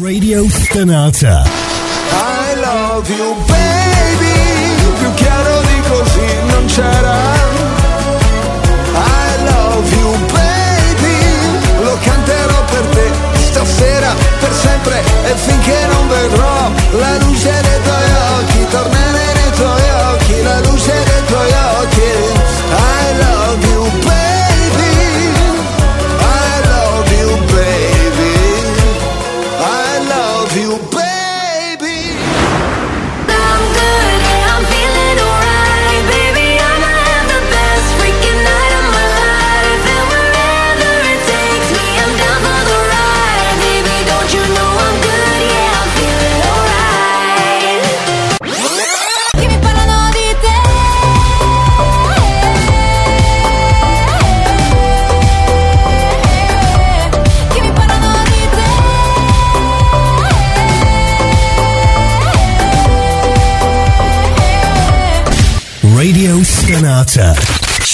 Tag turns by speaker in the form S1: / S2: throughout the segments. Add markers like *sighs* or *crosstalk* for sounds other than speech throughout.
S1: Radio Stanata.
S2: I love you baby, più chiaro di così non c'era. I love you baby, lo canterò per te stasera, per sempre e finché non vedrò la luce dei tuoi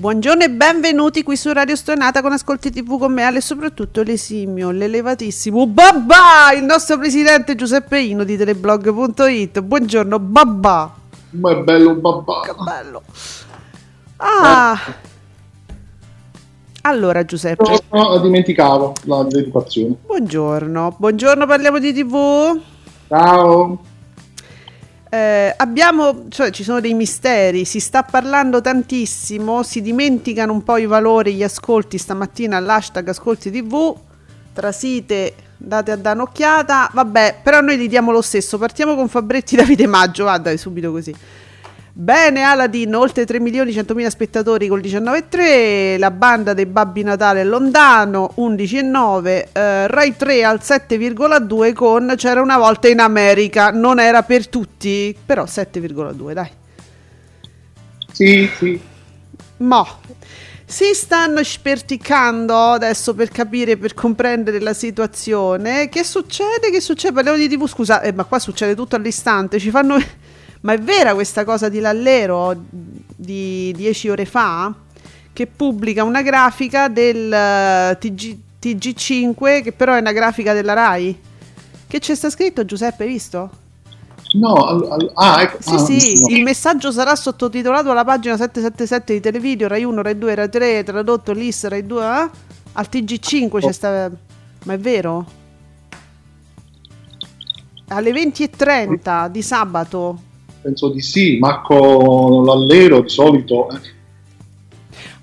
S3: Buongiorno e benvenuti qui su Radio Stonata con Ascolti TV con me e soprattutto l'esimio, l'elevatissimo Babà, il nostro presidente Giuseppe Ino di teleblog.it. Buongiorno Babà.
S4: Ma è bello babà.
S3: Che bello. Ah. Allora Giuseppe,
S4: No, dimenticavo la- l'educazione.
S3: buongiorno. Buongiorno, parliamo di TV.
S4: Ciao.
S3: Eh, abbiamo, cioè ci sono dei misteri, si sta parlando tantissimo, si dimenticano un po' i valori, gli ascolti stamattina all'hashtag ascolti tv, trasite, date a dare un'occhiata, vabbè, però noi li diamo lo stesso, partiamo con Fabretti Davide Maggio, va subito così. Bene Aladdin, oltre 3 milioni 100 mila spettatori col 19,3, la banda dei Babbi Natale lontano 11,9, eh, Rai 3 al 7,2 con C'era una volta in America, non era per tutti, però 7,2 dai.
S4: Sì, sì.
S3: Mo. Si stanno sperticando adesso per capire, per comprendere la situazione. Che succede? Che succede? Parliamo di TV, scusa, eh, ma qua succede tutto all'istante. Ci fanno... Ma è vera questa cosa di Lallero di 10 ore fa? Che pubblica una grafica del eh, TG, TG5, che però è una grafica della RAI. Che c'è sta scritto, Giuseppe, hai visto?
S4: No, al- al- ah, ecco.
S3: Sì,
S4: ah,
S3: sì,
S4: no.
S3: il messaggio sarà sottotitolato alla pagina 777 di Televideo, Rai 1, Rai 2, Rai 3, tradotto l'IS, Rai 2, eh? al TG5 c'è sta... Ma è vero? Alle 20.30 di sabato.
S4: Penso di sì, Marco Lallero di solito. eh.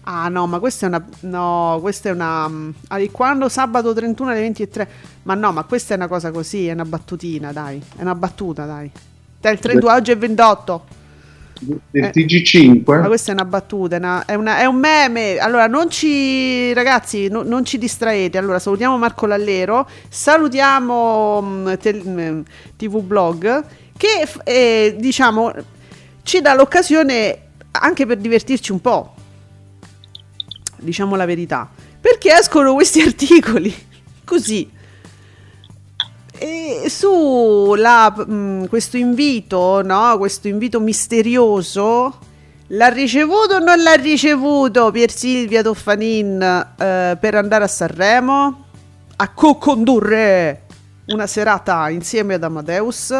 S3: Ah no, ma questa è una... No, questa è una... mm, Quando sabato 31 alle 20.30... Ma no, ma questa è una cosa così, è una battutina, dai. È una battuta, dai. Il 32, oggi è 28.
S4: del
S3: Eh.
S4: TG5.
S3: Ma questa è una battuta, è, una- è una- è un meme. Allora, non ci ragazzi, no- non ci distraete. Allora, salutiamo Marco Lallero, salutiamo mm, tel- mm, TV Blog che eh, diciamo ci dà l'occasione anche per divertirci un po'. Diciamo la verità. Perché escono questi *laughs* articoli così e su la, mh, questo invito, no? Questo invito misterioso. L'ha ricevuto o non l'ha ricevuto Pier Silvia Toffanin eh, per andare a Sanremo a co-condurre una serata insieme ad Amadeus?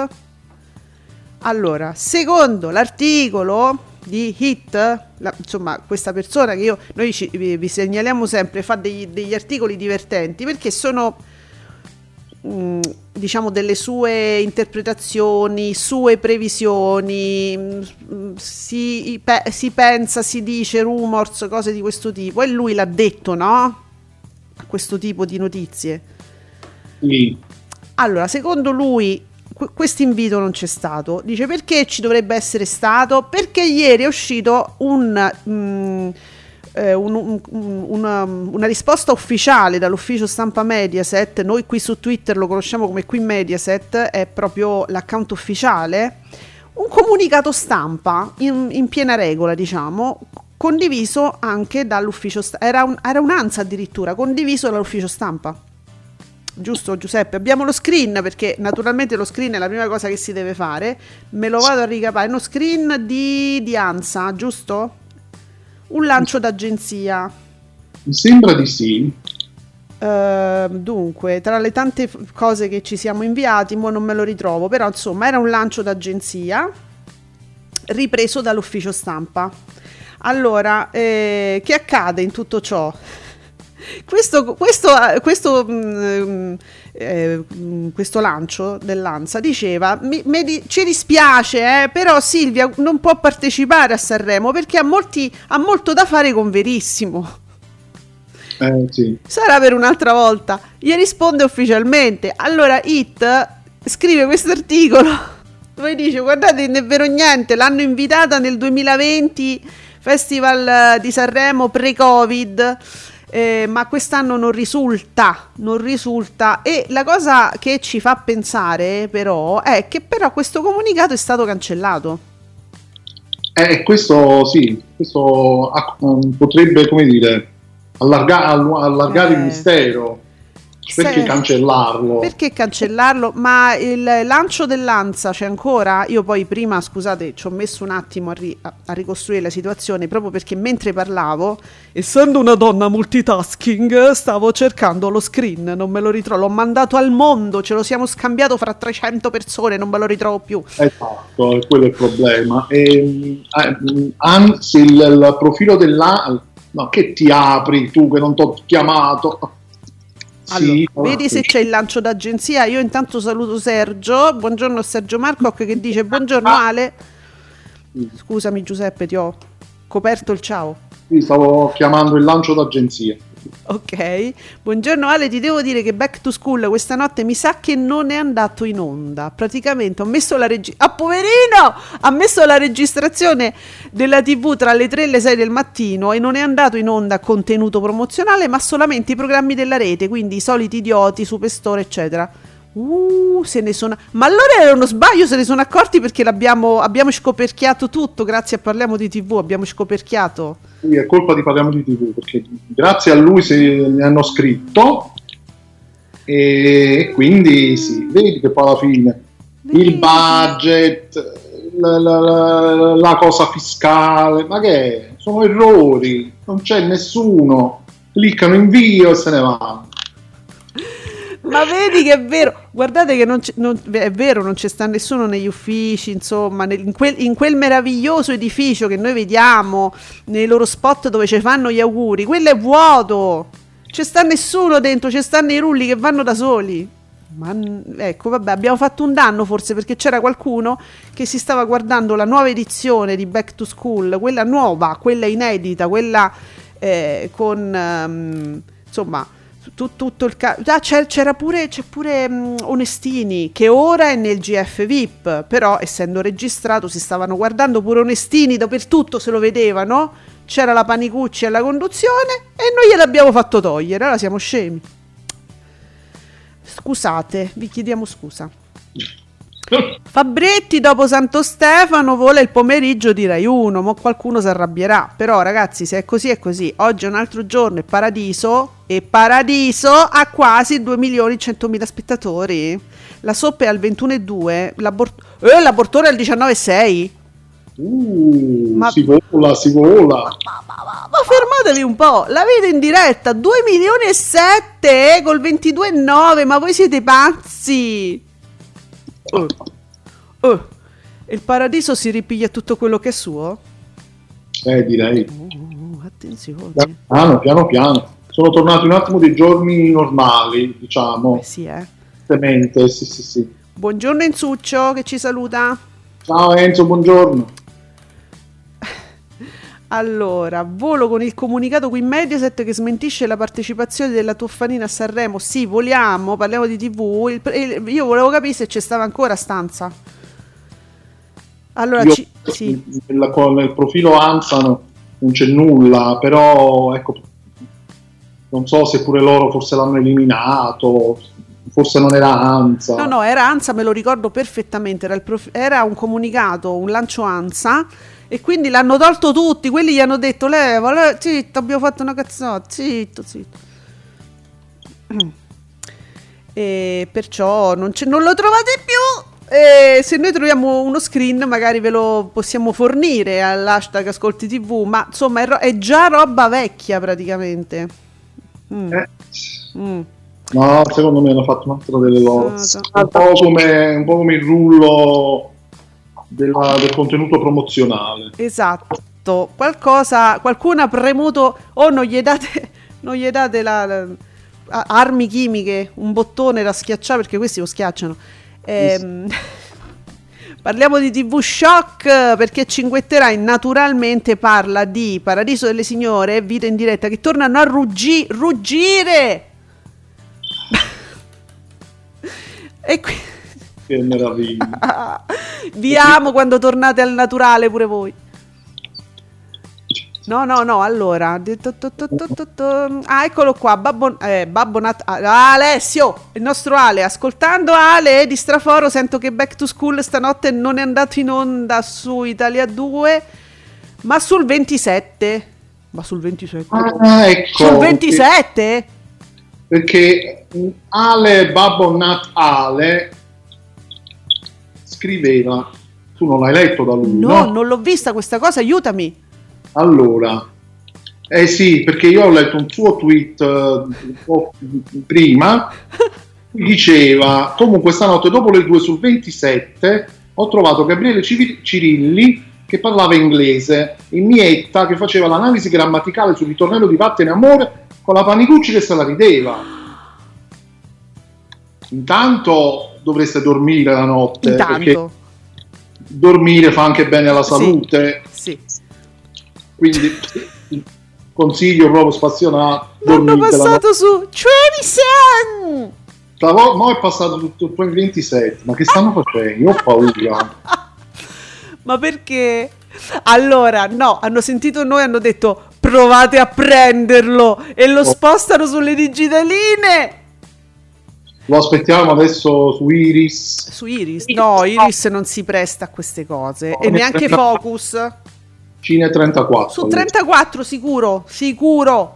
S3: Allora, secondo l'articolo di Hit, la- insomma, questa persona che io, noi ci- vi, segnaliamo sempre, fa degli, degli articoli divertenti perché sono mh, diciamo delle sue interpretazioni, sue previsioni, mh, si, pe- si pensa, si dice rumors, cose di questo tipo e lui l'ha detto, no? A questo tipo di notizie.
S4: Sì.
S3: Allora, secondo lui, questo invito non c'è stato. Dice perché ci dovrebbe essere stato? Perché ieri è uscito un, mm, eh, un- un- un- una, una risposta ufficiale dall'ufficio stampa Mediaset. Noi qui su Twitter lo conosciamo come qui Mediaset, è proprio l'account ufficiale. Un comunicato stampa in, in piena regola, diciamo, condiviso anche dall'ufficio stampa. Era, un, era un'ANSA addirittura, condiviso dall'ufficio stampa. Giusto Giuseppe? Abbiamo lo screen perché naturalmente lo screen è la prima cosa che si deve fare. Me lo vado a ricapare. È uno screen di, di ANSA, giusto? Un lancio d'agenzia.
S4: Mi sembra di sì.
S3: Eh, dunque, tra le tante f- cose che ci siamo inviati, mo non me lo ritrovo, però insomma era un lancio d'agenzia ripreso dall'ufficio stampa. Allora, eh, che accade in tutto ciò? Questo, questo, questo, mm, eh, mm, questo lancio dell'ANSA diceva mi- mi di- ci dispiace eh, però Silvia non può partecipare a Sanremo perché ha, molti, ha molto da fare con Verissimo
S4: Eh, sì.
S3: sarà per un'altra volta. Gli risponde ufficialmente. Allora It scrive questo articolo *laughs* dove dice guardate non è vero niente, l'hanno invitata nel 2020 Festival eh, di Sanremo pre-Covid. Eh, ma quest'anno non risulta, non risulta e la cosa che ci fa pensare però è che però questo comunicato è stato cancellato.
S4: Eh, questo sì, questo um, potrebbe, come dire, allarga- allargare
S3: Eh.
S4: il mistero. Perché cancellarlo?
S3: Perché cancellarlo? Ma il lancio dell'Ansa c'è ancora? Io poi prima, scusate, ci ho messo un attimo a, ri- a- ricostruire la situazione proprio perché mentre parlavo, essendo una donna multitasking, stavo cercando lo screen, non me lo ritrovo, l'ho mandato al mondo, ce lo siamo scambiato fra 300 persone, non me lo ritrovo più.
S4: Esatto, è quello il problema. E, eh, anzi, il, il profilo della... No, che ti apri tu che non ti ho chiamato?
S3: Allora,
S4: Sì,
S3: vedi se c'è il lancio d'agenzia. Io intanto saluto Sergio. Buongiorno Sergio Marcoc che dice buongiorno Ale. Scusami Giuseppe, ti ho coperto il ciao.
S4: Sì, stavo chiamando il lancio d'agenzia.
S3: Ok, buongiorno Ale, ti devo dire che Back to School questa notte mi sa che non è andato in onda. Praticamente ho messo la registrazione. Ah, poverino! Ha messo la registrazione della TV tra le 3 e le 6 del mattino e non è andato in onda contenuto promozionale, ma solamente i programmi della rete, quindi i soliti idioti, Superstore, eccetera. Uh, se ne sono. Ma allora era uno sbaglio, se ne sono accorti perché l'abbiamo abbiamo scoperchiato tutto. Grazie a Parliamo di TV, abbiamo scoperchiato.
S4: Sì, è colpa di Parliamo di TV, perché grazie a lui se ne hanno scritto e quindi sì, vedi che poi alla fine il budget, la, la- la- la cosa fiscale, ma che è? Sono errori, non c'è nessuno, cliccano invio e se ne vanno.
S3: Ma vedi che è vero, guardate che non non- è vero, non c'è sta nessuno negli uffici, insomma, nel- in, quel, in quel meraviglioso edificio che noi vediamo nei loro spot dove ci fanno gli auguri, quello è vuoto, c'è sta nessuno dentro, ci stanno i rulli che vanno da soli. Ma ecco, vabbè, abbiamo fatto un danno forse perché c'era qualcuno che si stava guardando la nuova edizione di Back to School, quella nuova, quella inedita, quella eh, con ehm, insomma tu- tutto il ca- ah, c'era pure, c'è pure mm, Onestini che ora è nel GF VIP però essendo registrato si stavano guardando pure Onestini dappertutto se lo vedevano c'era la Panicucci alla conduzione e noi gliel'abbiamo fatto togliere allora siamo scemi. Scusate vi chiediamo scusa *laughs* Fabretti dopo Santo Stefano vola il pomeriggio di Rai 1, mo qualcuno si arrabbierà, però ragazzi se è così è così, oggi è un altro giorno e Paradiso, e Paradiso ha quasi 2 milioni e 100 mila spettatori, la Soppa è al 21,2, l'abort- eh, l'abortore è al 19,6,
S4: Uh,
S3: Ma-
S4: si vola, si vola.
S3: ma fermatevi un po', la vedo in diretta, 2 milioni e 7 eh, col 22,9, ma voi siete pazzi! Oh. Oh. Il Paradiso si ripiglia tutto quello che è suo?
S4: Eh, direi.
S3: Oh, attenzione.
S4: Piano, piano, piano. Sono tornati un attimo dei giorni normali, diciamo.
S3: Eh sì, eh.
S4: Tristemente, sì, sì, sì.
S3: Buongiorno Enzuccio che ci saluta.
S4: Ciao Enzo, buongiorno.
S3: Allora, volo con il comunicato qui Mediaset che smentisce la partecipazione della Toffanina a Sanremo. Sì, voliamo, parliamo di TV. Il- il- io volevo capire se c'è stava ancora stanza. Allora,
S4: Io-
S3: ci- sì.
S4: con- nel profilo ANSA no- non c'è nulla, però ecco, non so se pure loro forse l'hanno eliminato, forse non era ANSA.
S3: No, no, era ANSA, me lo ricordo perfettamente, era, prof- era un comunicato, un lancio ANSA e quindi l'hanno tolto tutti, quelli gli hanno detto leva, le- zitto, abbiamo fatto una cazzotta, zitto, zitto. E perciò non, non lo trovate più. E se noi troviamo uno screen magari ve lo possiamo fornire all'hashtag Ascolti TV, ma insomma è, ro- è già roba vecchia praticamente. Mm,
S4: Eh,
S3: mm.
S4: no, secondo me hanno fatto un'altra delle loro. Un po' come, un po' come il rullo della- del contenuto promozionale.
S3: Esatto, qualcosa, qualcuno ha premuto o non gli date, *laughs* non gli date la, la- armi chimiche, un bottone da schiacciare perché questi lo schiacciano. Ehm, *laughs* parliamo di TV Shock perché Cinguetterai naturalmente parla di Paradiso delle Signore, vita in diretta che tornano a ruggi- ruggire. *laughs* e qui
S4: Che meraviglia. *laughs*
S3: vi amo quando tornate al naturale pure voi. No, no, no, allora. Ah, eccolo qua, Babbo, eh, Babbo Nat- ah, Alessio, il nostro Ale. Ascoltando Ale di Straforo, sento che Back to School stanotte non è andato in onda su Italia 2, ma sul 27. Ma sul 27?
S4: Ah, ecco.
S3: sul 27?
S4: Perché Ale Babbo Nat Ale scriveva, tu non l'hai letto da lui,
S3: No,
S4: no?
S3: non l'ho vista questa cosa, aiutami.
S4: Allora, eh sì, perché io ho letto un suo tweet eh, un po' prima, diceva, comunque stanotte dopo le due sul 27 ho trovato Gabriele Cirilli che parlava inglese e Mietta che faceva l'analisi grammaticale sul ritornello di Vattene Amore con la Panicucci che se la rideva. Intanto dovreste dormire la notte, perché
S3: Intanto,
S4: dormire fa anche bene alla
S3: Sì.
S4: salute,
S3: sì.
S4: quindi consiglio proprio spazionato.
S3: L'hanno passato su Trevisan!
S4: Stavo- mo è passato tutto il 27, ma che stanno facendo? Io ho paura. *laughs*
S3: Ma perché? Allora, no, hanno sentito noi, hanno detto provate a prenderlo e lo
S4: Oh.
S3: spostano sulle digitaline.
S4: Lo aspettiamo adesso su Iris.
S3: Su Iris? No, Iris non si presta a queste cose
S4: No,
S3: e neanche
S4: 34.
S3: Focus.
S4: Cine 34.
S3: Su 34 sicuro, sicuro.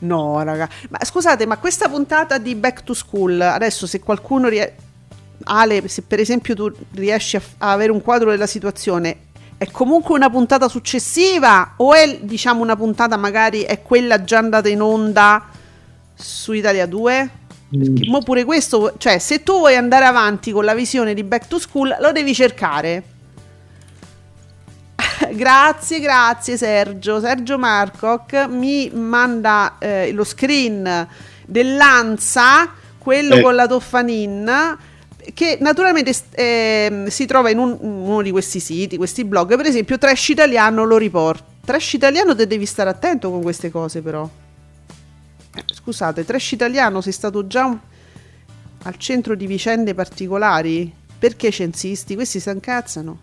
S3: No, raga. Ma scusate, ma questa puntata di Back to School, adesso se qualcuno rie- Ale, se per esempio tu riesci a, f- a avere un quadro della situazione, è comunque una puntata successiva o è diciamo una puntata magari è quella già andata in onda su Italia 2?
S4: Mm.
S3: Ma pure questo, cioè se tu vuoi andare avanti con la visione di Back to School, lo devi cercare. *laughs* grazie, grazie Sergio. Sergio Marcoc mi manda eh, lo screen dell'Ansa, quello
S4: Eh.
S3: con la Toffanin, che naturalmente ehm, si trova in un- uno di questi siti, questi blog. Per esempio, Trash Italiano lo riporta. Trash Italiano te devi stare attento con queste cose, però. Scusate, Trash Italiano sei stato già un- al centro di vicende particolari? Perché censisti? Questi si incazzano.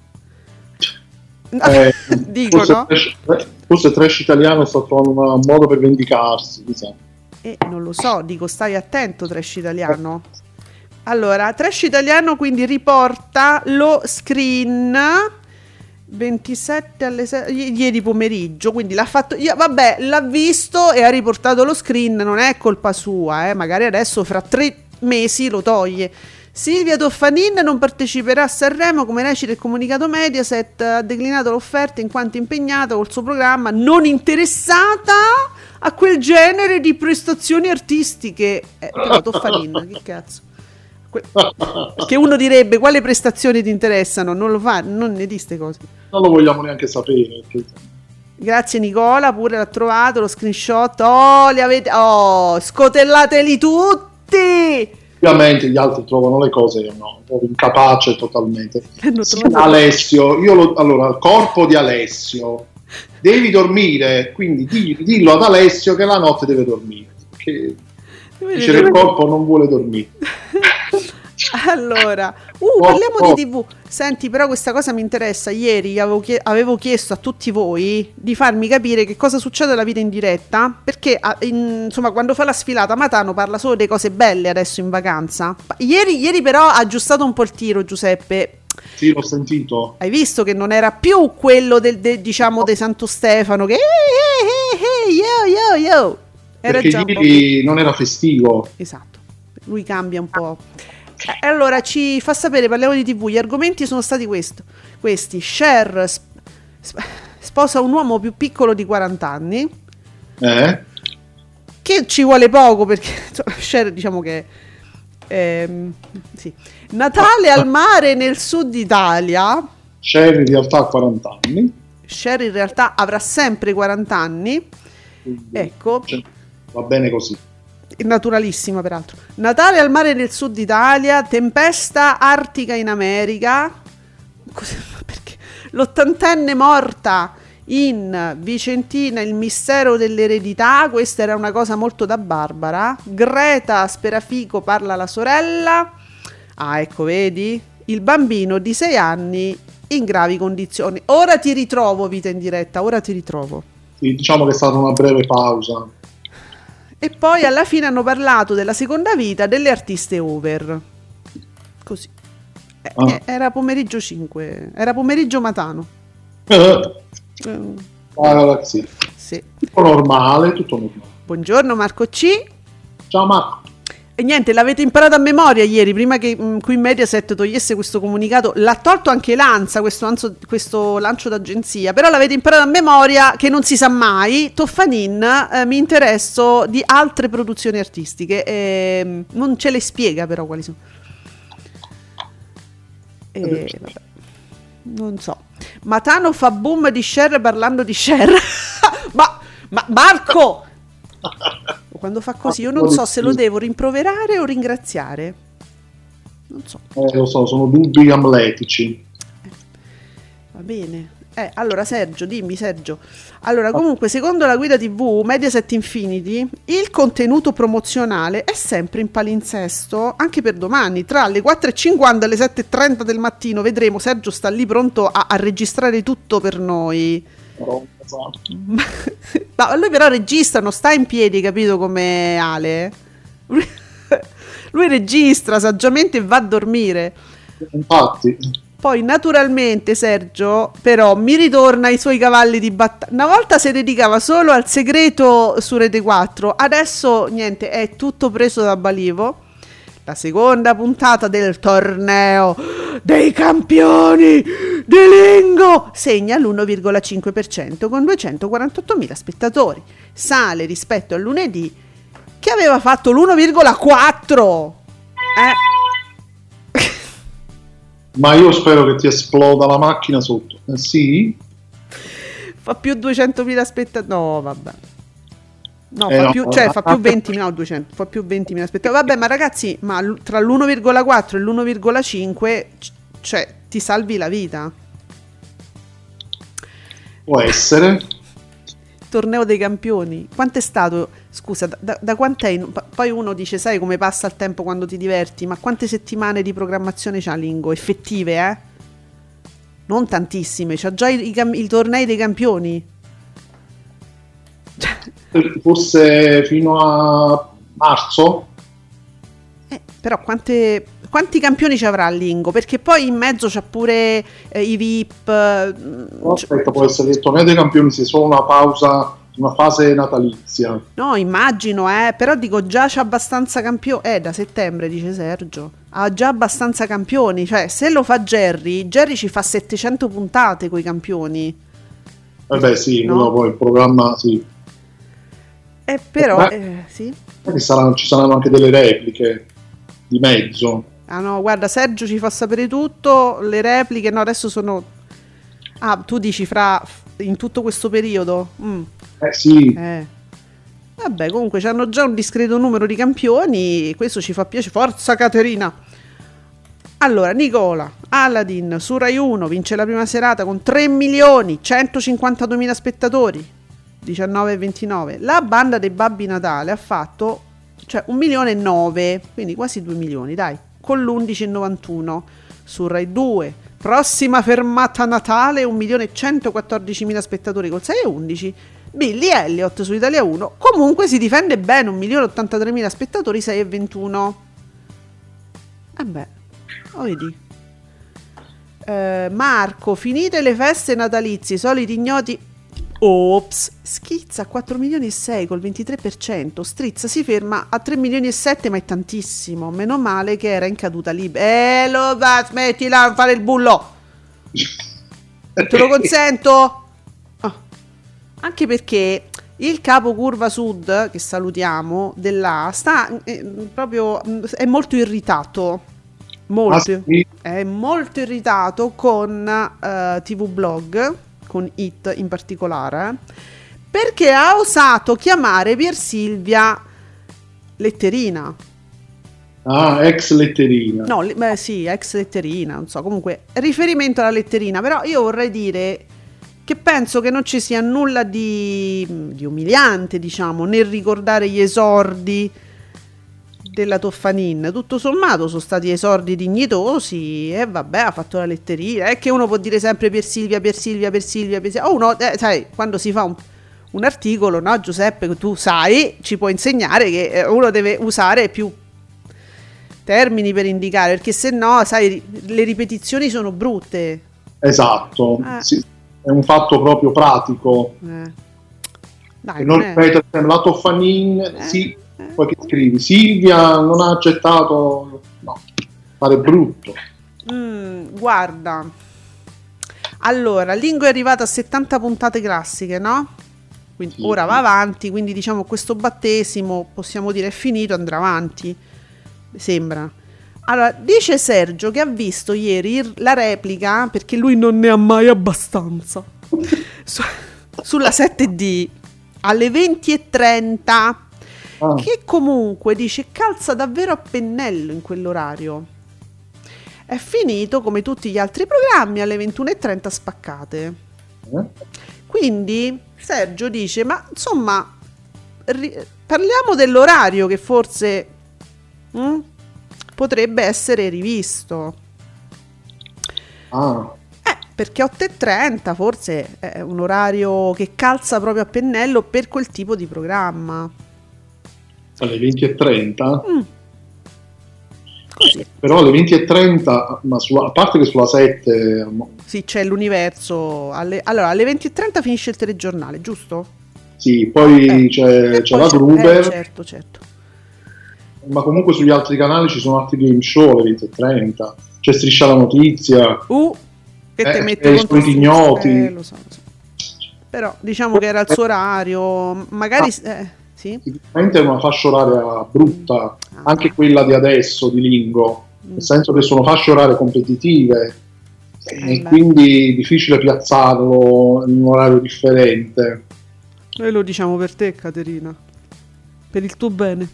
S4: Eh, *laughs*
S3: Dicono.
S4: forse, trash, forse Trash Italiano sta trovando un modo per vendicarsi. chissà.
S3: Eh, non lo so, dico stai attento Trash Italiano. Allora, Trash Italiano quindi riporta lo screen 27 alle 6 i- ieri pomeriggio, quindi l'ha fatto io- vabbè, l'ha visto e ha riportato lo screen, non è colpa sua, eh, magari adesso fra tre mesi lo toglie. Silvia Toffanin non parteciperà a Sanremo come recita il comunicato Mediaset, ha declinato l'offerta in quanto impegnata col suo programma, non interessata a quel genere di prestazioni artistiche. Eh, però Toffanin, che cazzo. Perché uno direbbe quale prestazioni ti interessano, non lo fa, non ne di ste cose.
S4: Non lo vogliamo neanche sapere. perché-
S3: Grazie Nicola, pure l'ha trovato lo screenshot. Oh, li avete Oh, scotellateli tutti!
S4: Ovviamente gli altri trovano le cose, no, proprio incapace totalmente. *laughs* Sì, Alessio, io lo, allora, il corpo di Alessio devi dormire, quindi di- dillo ad Alessio che la notte deve dormire. Che dice che il corpo non vuole dormire. *laughs*
S3: Allora, uh,
S4: Oh,
S3: parliamo
S4: oh.
S3: di TV. Senti, però questa cosa mi interessa. Ieri avevo, chie- avevo chiesto a tutti voi di farmi capire che cosa succede alla vita in diretta, perché ah, in- insomma, quando fa la sfilata Matano parla solo delle cose belle adesso in vacanza. Ieri, ieri però ha aggiustato un po' il tiro, Giuseppe.
S4: Sì, l'ho sentito.
S3: Hai visto che non era più quello del, de- diciamo di Santo Stefano che "Eh, eh, eh, eh, yo yo yo. Era
S4: perché ieri non era festivo.
S3: Esatto, lui cambia un po'. Eh, Allora ci fa sapere, parliamo di TV. Gli argomenti sono stati questo- questi: Cher sp- sp- sposa un uomo più piccolo di 40 anni,
S4: Eh?
S3: che ci vuole poco perché *laughs* insomma, Cher, diciamo che. ehm, sì. Natale al mare nel sud Italia.
S4: Cher in realtà ha 40 anni.
S3: Cher in realtà avrà sempre 40 anni.
S4: quindi,
S3: Ecco,
S4: cioè, va bene così.
S3: Naturalissima peraltro. Natale al mare nel sud Italia, tempesta artica in America. Cos'è? *laughs* Ma Perché? L'ottantenne morta in Vicentina, il mistero dell'eredità. Questa era una cosa molto da Barbara. Greta Sperafico parla alla sorella. Ah, ecco, vedi? Il bambino di 6 anni in gravi condizioni. Ora ti ritrovo, vita in diretta, ora ti ritrovo.
S4: Sì, diciamo che è stata una breve pausa.
S3: E poi alla fine hanno parlato della seconda vita delle artiste over. Così. Eh,
S4: Ah.
S3: eh, Era pomeriggio 5, era pomeriggio matano.
S4: Eh,
S3: Eh,
S4: ah, sì.
S3: sì.
S4: Tutto normale, tutto normale.
S3: Buongiorno Marco C.
S4: Ciao Marco.
S3: E niente, l'avete imparato a memoria ieri, prima che mh, qui Mediaset togliesse questo comunicato. L'ha tolto anche l'ANSA, questo, anzo- questo lancio d'agenzia, però l'avete imparato a memoria che non si sa mai. Toffanin, eh, mi interesso di altre produzioni artistiche. ehm, non ce le spiega però quali sono. E, vabbè. Non so. Matano fa boom di Cher parlando di Cher. *laughs* ma, ma Marco! Quando fa così, io non so se lo devo rimproverare o ringraziare. Non so,
S4: Eh, lo so, sono dubbi amletici.
S3: va bene. Eh, allora Sergio, dimmi Sergio. Allora, comunque, secondo la guida TV Mediaset Infinity, il contenuto promozionale è sempre in palinsesto, anche per domani. Tra le 4.50 e le 7.30 del mattino vedremo Sergio sta lì pronto a, a registrare tutto per noi.
S4: Però, esatto. *laughs*
S3: Ma lui però registra, non sta in piedi, capito come Ale? Lui, *laughs* lui registra saggiamente e va a dormire.
S4: Infatti,
S3: Poi naturalmente Sergio però mi ritorna ai suoi cavalli di battaglia. Una volta si dedicava solo al segreto su Rete 4, adesso niente, è tutto preso da Balivo. La seconda puntata del torneo dei campioni di Lingo segna l'1,5% con 248.000 spettatori. Sale rispetto al lunedì che aveva fatto l'1,4%. Eh?
S4: ma io spero che ti esploda la macchina sotto. Eh, sì?
S3: fa più 200.000 spettatori. No, vabbè. No,
S4: Eh,
S3: fa
S4: no.
S3: più, cioè fa più 20.000, no, 200, fa più 20.000 spettatori. Vabbè, ma ragazzi, ma l- tra l'1,4 e l'1,5, c- cioè, ti salvi la vita.
S4: Può essere.
S3: Torneo dei campioni. Quanto è stato? Scusa, da, da, quant'è? in- Poi uno dice, sai come passa il tempo quando ti diverti, ma quante settimane di programmazione c'ha Lingo? Effettive, eh? Non tantissime, c'ha già i, i i tornei dei campioni.
S4: Forse fino a marzo.
S3: Eh, però quante- quanti campioni ci avrà Lingo? Perché poi in mezzo c'ha pure eh, i VIP. eh,
S4: No,
S3: c-
S4: aspetta, può essere che il torneo dei campioni sia solo una pausa, una fase natalizia.
S3: no, immagino, eh, però dico già c'ha abbastanza campioni. Eh, da settembre, dice Sergio. Ha già abbastanza campioni. Cioè, se lo fa Jerry, Jerry ci fa 700 puntate coi campioni.
S4: Vabbè, sì,
S3: No.
S4: poi il programma, sì.
S3: Eh, però,
S4: Beh.
S3: eh, sì.
S4: Saranno- ci saranno anche delle repliche di mezzo.
S3: Ah no, guarda, Sergio ci fa sapere tutto. Le repliche, no, adesso sono. Ah, tu dici fra. in tutto questo periodo? Mm.
S4: Eh sì,
S3: Eh. Vabbè, comunque hanno già un discreto numero di campioni. Questo ci fa piacere. Forza Caterina! Allora, Nicola, Aladdin su Rai 1 vince la prima serata con 3 milioni 152 mila spettatori, 19 e 29. La banda dei Babbi Natale ha fatto cioè 1 milione e 9, quindi quasi 2 milioni, dai, con l'11,91 su Rai 2. Prossima fermata Natale, 1 milione e 114 mila spettatori col 6 e 11. Billy Elliott su Italia 1 comunque si difende bene, 1 milione e 83 mila spettatori, 6 e 21. Eh beh, lo vedi. Eh, Marco, finite le feste natalizie, soliti ignoti. Ops, schizza a 4 milioni e 6 col 23%. Strizza si ferma a 3 milioni e 7, ma è tantissimo. Meno male che era in caduta libera. Eh, lo va, smettila di fare il bullo. Te lo consento? Ah. Anche perché il capo curva sud, che salutiamo, della sta eh, proprio mm, è molto irritato. Molto.
S4: Ah, sì?
S3: È molto irritato con eh, TV Blog, con It in particolare, perché ha osato chiamare Pier Silvia letterina.
S4: Ah, ex letterina.
S3: No, le- beh, sì, ex letterina, non so, comunque riferimento alla letterina, però io vorrei dire che penso che non ci sia nulla di, di umiliante, diciamo, nel ricordare gli esordi della Toffanin. Tutto sommato sono stati esordi dignitosi e vabbè, ha fatto la letterina. È che uno può dire sempre per Silvia, per Silvia, per Silvia, per Silvia. O uno, eh, sai, quando si fa un, un articolo, no, Giuseppe, tu sai, ci può insegnare che eh, uno deve usare più termini per indicare, perché se no, sai, le ripetizioni sono brutte.
S4: Esatto,
S3: Eh.
S4: sì, è un fatto proprio pratico.
S3: Eh. Dai,
S4: E non ripetere la Toffanin,
S3: Eh,
S4: sì. Poi che scrivi, Silvia non ha accettato, no, fare brutto.
S3: Mm, guarda, allora, Lingo è arrivato a 70 puntate classiche, no? Quindi
S4: Sì.
S3: ora va avanti, quindi diciamo questo battesimo possiamo dire è finito, andrà avanti. Sembra. Allora, dice Sergio che ha visto ieri la replica, perché lui non ne ha mai abbastanza, *laughs* su- sulla 7D alle 20.30,
S4: Ah,
S3: che comunque dice calza davvero a pennello in quell'orario. È finito come tutti gli altri programmi alle 21.30 spaccate.
S4: eh?
S3: Quindi Sergio dice: Ma insomma, ri- parliamo dell'orario che forse mm, potrebbe essere rivisto.
S4: Ah,
S3: Eh, perché 8.30 forse è un orario che calza proprio a pennello per quel tipo di programma.
S4: Alle 20.30,
S3: Mm. Così.
S4: però alle 20.30, ma sulla- a parte che sulla 7, mo-
S3: Sì, c'è l'universo. alle- allora, alle 20.30 finisce il telegiornale, giusto?
S4: sì, poi
S3: Eh,
S4: c'è, c'è
S3: poi
S4: la Gruber,
S3: eh, certo, certo.
S4: ma comunque sugli altri canali ci sono altri game show alle 20.30, c'è Striscia la Notizia,
S3: Uh, che
S4: Eh,
S3: te
S4: e
S3: mette
S4: i
S3: contro
S4: ignoti.
S3: eh, lo so, lo so. Però diciamo che era il suo orario, magari...
S4: Ah.
S3: Sì?
S4: sicuramente è una fascia oraria brutta,
S3: Ah.
S4: anche quella di adesso di Lingo,
S3: Mm.
S4: nel senso che sono fasce orarie competitive e
S3: Eh beh.
S4: quindi difficile piazzarlo in un orario differente.
S3: Noi lo diciamo per te, Caterina. Per il tuo bene.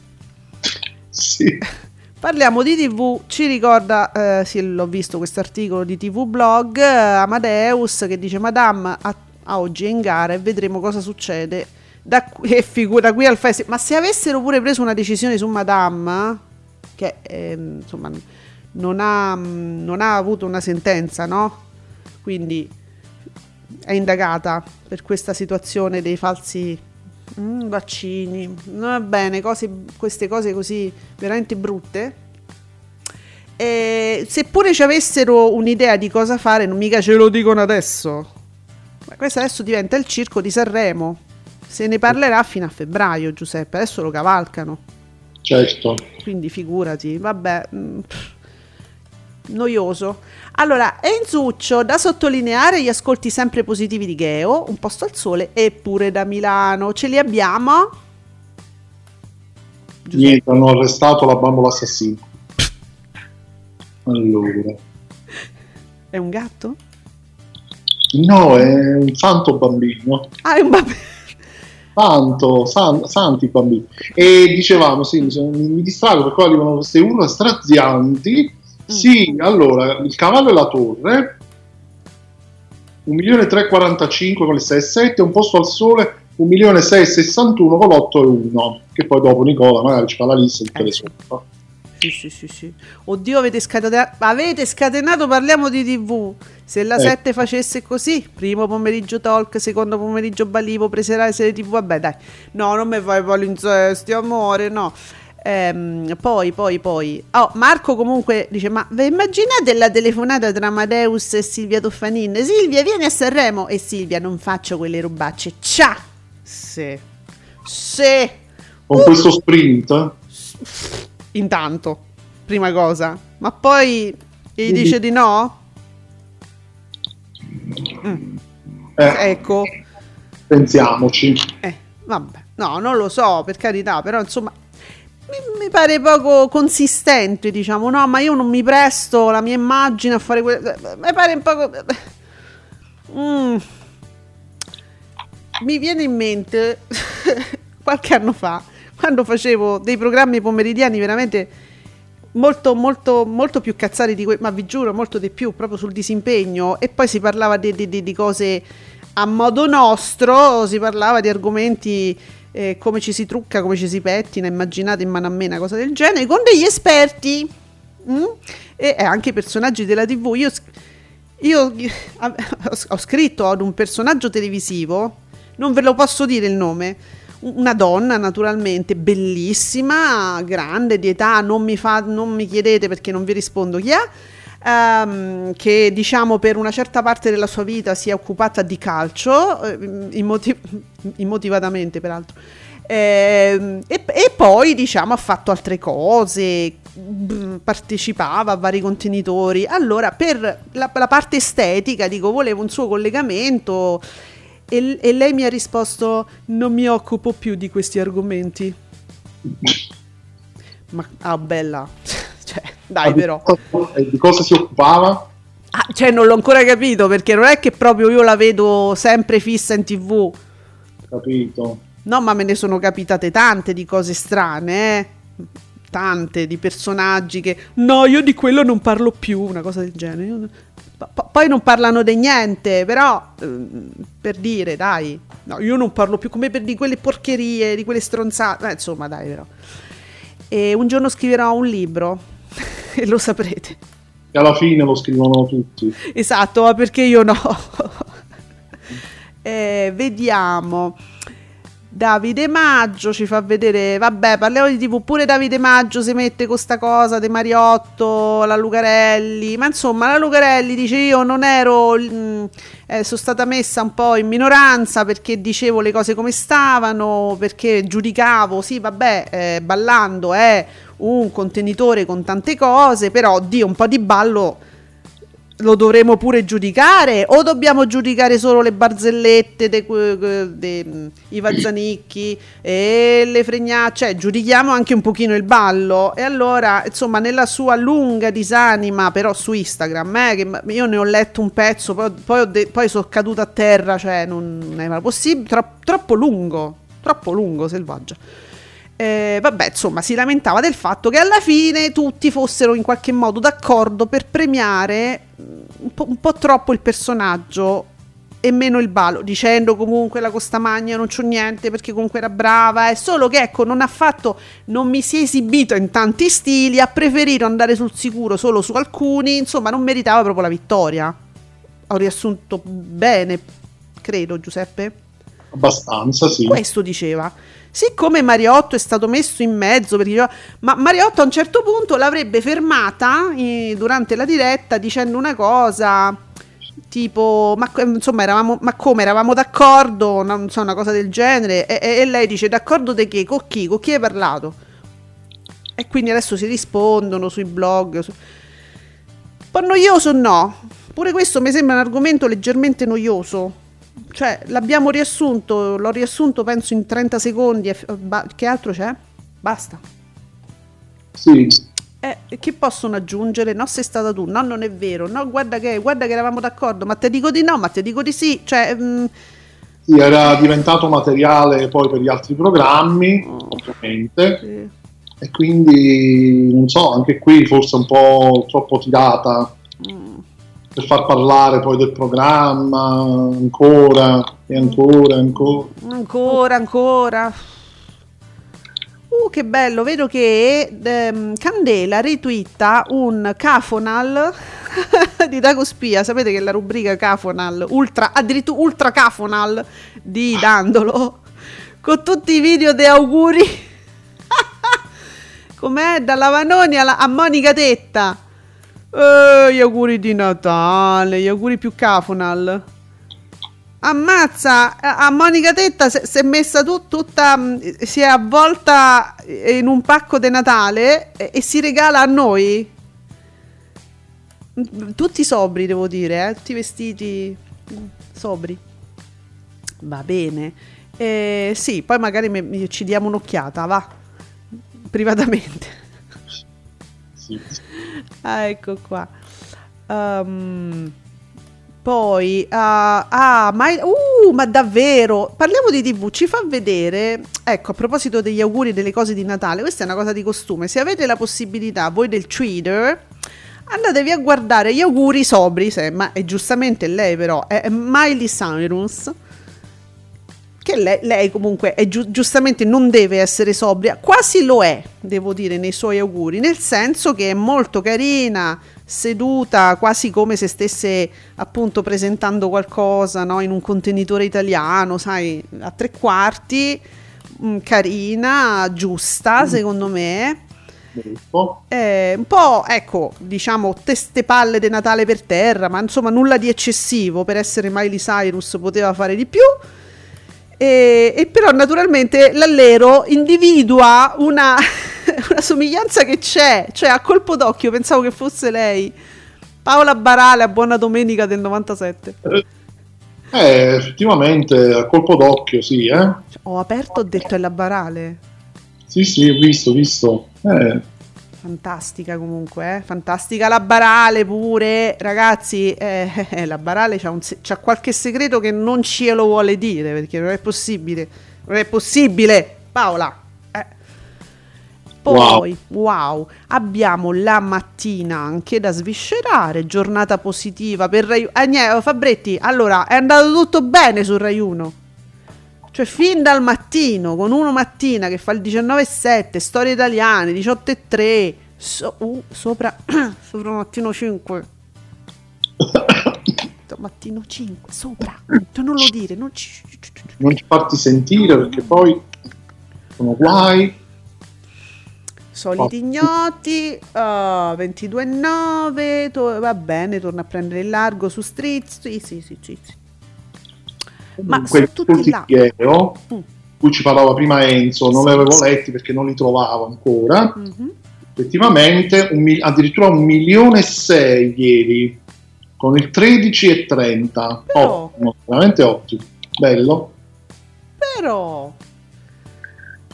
S4: Sì. *laughs*
S3: Parliamo di TV, ci ricorda, eh, sì, l'ho visto questo articolo di TV Blog, eh, Amadeus che dice Madame a, a oggi è in gara e vedremo cosa succede da qui, e figura qui al festival. Ma se avessero pure preso una decisione su Madame, che ehm, insomma non ha, non ha avuto una sentenza, no? Quindi è indagata per questa situazione dei falsi mm, vaccini. Va bene, cose, queste cose così veramente brutte. E seppure ci avessero un'idea di cosa fare, non mica ce lo dicono adesso. Ma questo adesso diventa il circo di Sanremo. Se ne parlerà fino a febbraio, Giuseppe. Adesso lo cavalcano.
S4: Certo.
S3: Quindi figurati, vabbè. mm, Noioso. Allora, Enzuccio, da sottolineare gli ascolti sempre positivi di Geo, un posto al sole e pure da Milano. Ce li abbiamo?
S4: Niente, hanno arrestato la bambola assassina. Allora.
S3: È un gatto?
S4: No, è un santo bambino.
S3: Ah, è un bambino.
S4: Santo, san- santi bambini. E dicevamo, sì, mi, mi distrago perché arrivano queste urla strazianti Sì, allora, il cavallo e la torre, 1.345 con le 6,7, un posto al sole, 1.661 con l'8 e 1, che poi dopo Nicola magari ci fa la lista di tutte le
S3: Eh. Sì, sì, sì, sì. Oddio, avete scatenato, avete scatenato, parliamo di TV. Se la
S4: Eh.
S3: 7 facesse così, primo pomeriggio talk, secondo pomeriggio balivo, presera serie TV, vabbè dai. No, non mi fai palinsesti, amore, no. Ehm, poi, poi, poi. Oh, Marco comunque dice, ma vi immaginate la telefonata tra Amadeus e Silvia Toffanin? Silvia, vieni a Sanremo. E Silvia, non faccio quelle robacce. Ciao. Sì. Sì.
S4: Con questo sprint,
S3: Intanto, prima cosa. Ma poi gli dice di no?
S4: eh,
S3: Ecco.
S4: pensiamoci.
S3: Eh, vabbè. No, non lo so, per carità, però insomma mi, mi pare poco consistente, diciamo, no, ma io non mi presto la mia immagine a fare quello. Mi pare un poco... Mm. Mi viene in mente *laughs* qualche anno fa, quando facevo dei programmi pomeridiani veramente molto, molto, molto più cazzari di que- ma vi giuro, molto di più, proprio sul disimpegno, e poi si parlava di, di- di- cose a modo nostro, si parlava di argomenti eh, come ci si trucca, come ci si pettina, immaginate in mano a me una cosa del genere, con degli esperti mm? e, e anche personaggi della tv. Io, io *laughs* ho scritto ad un personaggio televisivo, non ve lo posso dire il nome, una donna naturalmente bellissima, grande di età, non mi, fa, non mi chiedete perché non vi rispondo chi è, ehm, che diciamo per una certa parte della sua vita si è occupata di calcio, eh, immoti- *laughs* immotivatamente peraltro. Ehm, e, e poi diciamo ha fatto altre cose, b- partecipava a vari contenitori. Allora, per la, la parte estetica, dico, volevo un suo collegamento. E, e lei mi ha risposto: Non mi occupo più di questi argomenti. Ma ah, bella, *laughs* cioè, dai, però.
S4: Di cosa si occupava?
S3: Ah, cioè, non l'ho ancora capito perché non è che proprio io la vedo sempre fissa in tv.
S4: Capito?
S3: No, ma me ne sono capitate tante di cose strane, eh. Tante di personaggi che. No, io di quello non parlo più, una cosa del genere. Po- Poi non parlano di niente, però ehm, per dire, dai, no, io non parlo più come per di quelle porcherie, di quelle stronzate, eh, insomma, dai, però. E un giorno scriverò un libro *laughs* e lo saprete.
S4: E alla fine lo scrivono tutti.
S3: Esatto, perché io no? *laughs* Eh, vediamo. Davide Maggio ci fa vedere, vabbè, parliamo di TV, pure Davide Maggio si mette con sta cosa di Mariotto, la Lucarelli, ma insomma la Lucarelli dice io non ero, mm, eh, sono stata messa un po' in minoranza perché dicevo le cose come stavano, perché giudicavo, sì vabbè, eh, ballando è un contenitore con tante cose, però Dio un po' di ballo lo dovremo pure giudicare? O dobbiamo giudicare solo le barzellette dei Vazzanicchi e le fregnacce? Cioè giudichiamo anche un pochino il ballo. E allora insomma nella sua lunga disanima però su Instagram eh, che io ne ho letto un pezzo poi, poi, de- poi sono caduta a terra cioè non era possibile tro- troppo lungo troppo lungo selvaggio eh, vabbè, insomma, si lamentava del fatto che alla fine tutti fossero in qualche modo d'accordo per premiare mm, un po', un po' troppo il personaggio e meno il ballo, dicendo comunque la Costamagna non c'ho niente perché comunque era brava, è solo che ecco, non ha fatto, non mi si è esibito in tanti stili, ha preferito andare sul sicuro solo su alcuni, insomma, non meritava proprio la vittoria. Ho riassunto bene, credo, Giuseppe.
S4: Abbastanza, sì.
S3: Questo diceva. Siccome Mariotto è stato messo in mezzo, perché diceva- ma Mariotto a un certo punto l'avrebbe fermata eh, durante la diretta dicendo una cosa tipo, ma, insomma, eravamo, ma come eravamo d'accordo, non so, una cosa del genere, e, e- e lei dice d'accordo di che? Con chi? Con chi hai parlato? E quindi adesso si rispondono sui blog. su- Un po' noioso no? Pure questo mi sembra un argomento leggermente noioso. Cioè, l'abbiamo riassunto, l'ho riassunto penso in 30 secondi. che altro c'è? Basta.
S4: Sì,
S3: Eh, che possono aggiungere? No, sei stata tu. No, non è vero. No, guarda che, guarda che eravamo d'accordo. Ma te dico di no, ma te dico di sì. Cioè, mm,
S4: sì, era diventato materiale poi per gli altri programmi, ovviamente.
S3: sì.
S4: e quindi non so, anche qui forse un po' troppo tirata per far parlare poi del programma ancora e ancora ancora.
S3: Ancora, ancora. Uh, che bello, vedo che ehm, Candela ritwitta un Cafonal *laughs* di Dago Spia. Sapete che la rubrica Cafonal, ultra, addirittura ultra Cafonal di Dandolo, *laughs* con tutti i video di auguri. *laughs* Com'è? Dalla Vanoni alla, a Monica Tetta. Eh, gli auguri di Natale, gli auguri più Cafonal. Ammazza, a a Monica Tetta si è messa tu- tutta, mh, si è avvolta in un pacco di Natale e, e si regala a noi. Mm, Tutti sobri, devo dire, eh, tutti vestiti mm, sobri. Va bene. Eh, sì, poi magari me- mi- ci diamo un'occhiata, va. Privatamente.
S4: Sì. *laughs*
S3: Ah, ecco qua. Ehm, poi, ah, ah, ma, uh, ma davvero, parliamo di TV, ci fa vedere, ecco, a proposito degli auguri e delle cose di Natale, questa è una cosa di costume, se avete la possibilità, voi del Twitter, andatevi a guardare gli auguri sobri, se, ma è giustamente lei però, è Miley Cyrus, che lei, lei comunque è giu- giustamente non deve essere sobria, quasi lo è, devo dire, nei suoi auguri, nel senso che è molto carina, seduta, quasi come se stesse appunto presentando qualcosa no? in un contenitore italiano, sai, a tre quarti, mm, carina, giusta secondo me. Eh, un po', ecco, diciamo, teste palle di Natale per terra, ma insomma nulla di eccessivo per essere Miley Cyrus, poteva fare di più. E, e però naturalmente l'allero individua una, *laughs* una somiglianza che c'è, cioè a colpo d'occhio pensavo che fosse lei. Paola Barale a Buona Domenica del 97.
S4: Eh, effettivamente a colpo d'occhio, sì, eh.
S3: Ho aperto, ho detto è la Barale.
S4: Sì, sì, ho visto, ho visto. Eh,
S3: Fantastica comunque, eh? fantastica la Barale pure, ragazzi, eh, eh, la Barale c'ha, un c'ha qualche segreto che non ce lo vuole dire perché non è possibile, non è possibile, Paola. eh. Poi, wow. abbiamo la mattina anche da sviscerare, giornata positiva per Rai... Agne- Fabretti, allora, è andato tutto bene su Rai 1? Cioè, fin dal mattino, con uno mattina che fa il 19,7, storie italiane, 18,3, so- uh, sopra, *coughs* sopra mattino 5. *coughs* mattino 5, sopra. Cioè, non lo dire, non ci...
S4: non ci farti sentire perché poi sono guai.
S3: Soliti ignoti, uh, 22,9, to- va bene, torna a prendere il largo su Street, sì, sì, sì, sì. Sì. Ma sono tutti là. Mm.
S4: cui ci parlava prima Enzo, non li avevo letti perché non li trovavo ancora.
S3: Mhm.
S4: Effettivamente un addirittura un milione e sei ieri con il 13,30.
S3: Però-
S4: Ottimo, veramente ottimo. Bello.
S3: Però,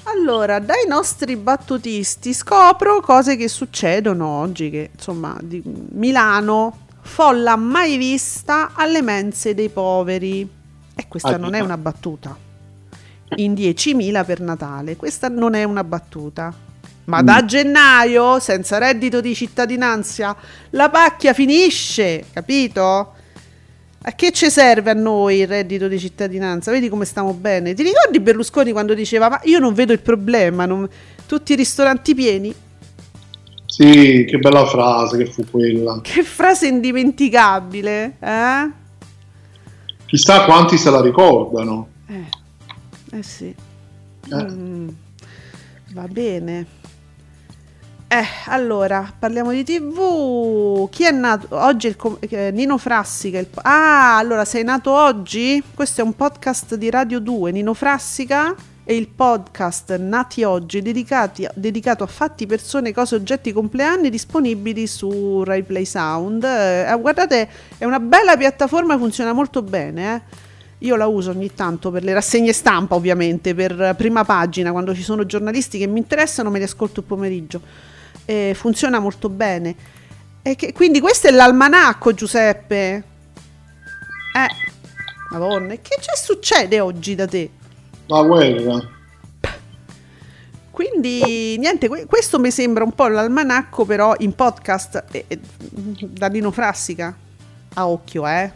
S3: allora, dai nostri battutisti scopro cose che succedono oggi, che insomma, di Milano, folla mai vista alle mense dei poveri. E questa
S4: Ah,
S3: non è
S4: già.
S3: una battuta. In 10.000 per Natale, questa non è una battuta. Ma
S4: Mm.
S3: da gennaio, senza reddito di cittadinanza, la pacchia finisce, capito? A che ci serve a noi il reddito di cittadinanza? Vedi come stiamo bene. Ti ricordi Berlusconi quando diceva: Ma io non vedo il problema, non- tutti i ristoranti pieni?
S4: Sì, che bella frase che fu quella.
S3: Che frase indimenticabile, eh?
S4: Chissà quanti se la ricordano.
S3: Eh, eh sì.
S4: Eh.
S3: Mm, va bene. Eh, allora, parliamo di TV. Chi è nato oggi? è com- eh, Nino Frassica. il- ah, allora sei nato oggi? Questo è un podcast di Radio 2. Nino Frassica e il podcast Nati Oggi dedicati- dedicato a fatti, persone, cose, oggetti, compleanni disponibili su Rai Play Sound. Eh, guardate, è una bella piattaforma, funziona molto bene. Eh. Io la uso ogni tanto per le rassegne stampa, ovviamente, per eh, prima pagina, quando ci sono giornalisti che mi interessano, me li ascolto il pomeriggio. Eh, funziona molto bene. Che- quindi questo è l'almanacco, Giuseppe. Eh, madonna, che ci succede oggi da te?
S4: La guerra.
S3: Quindi niente, que- questo mi sembra un po' l'almanacco però in podcast eh, eh, da Dino Frassica. A occhio, eh.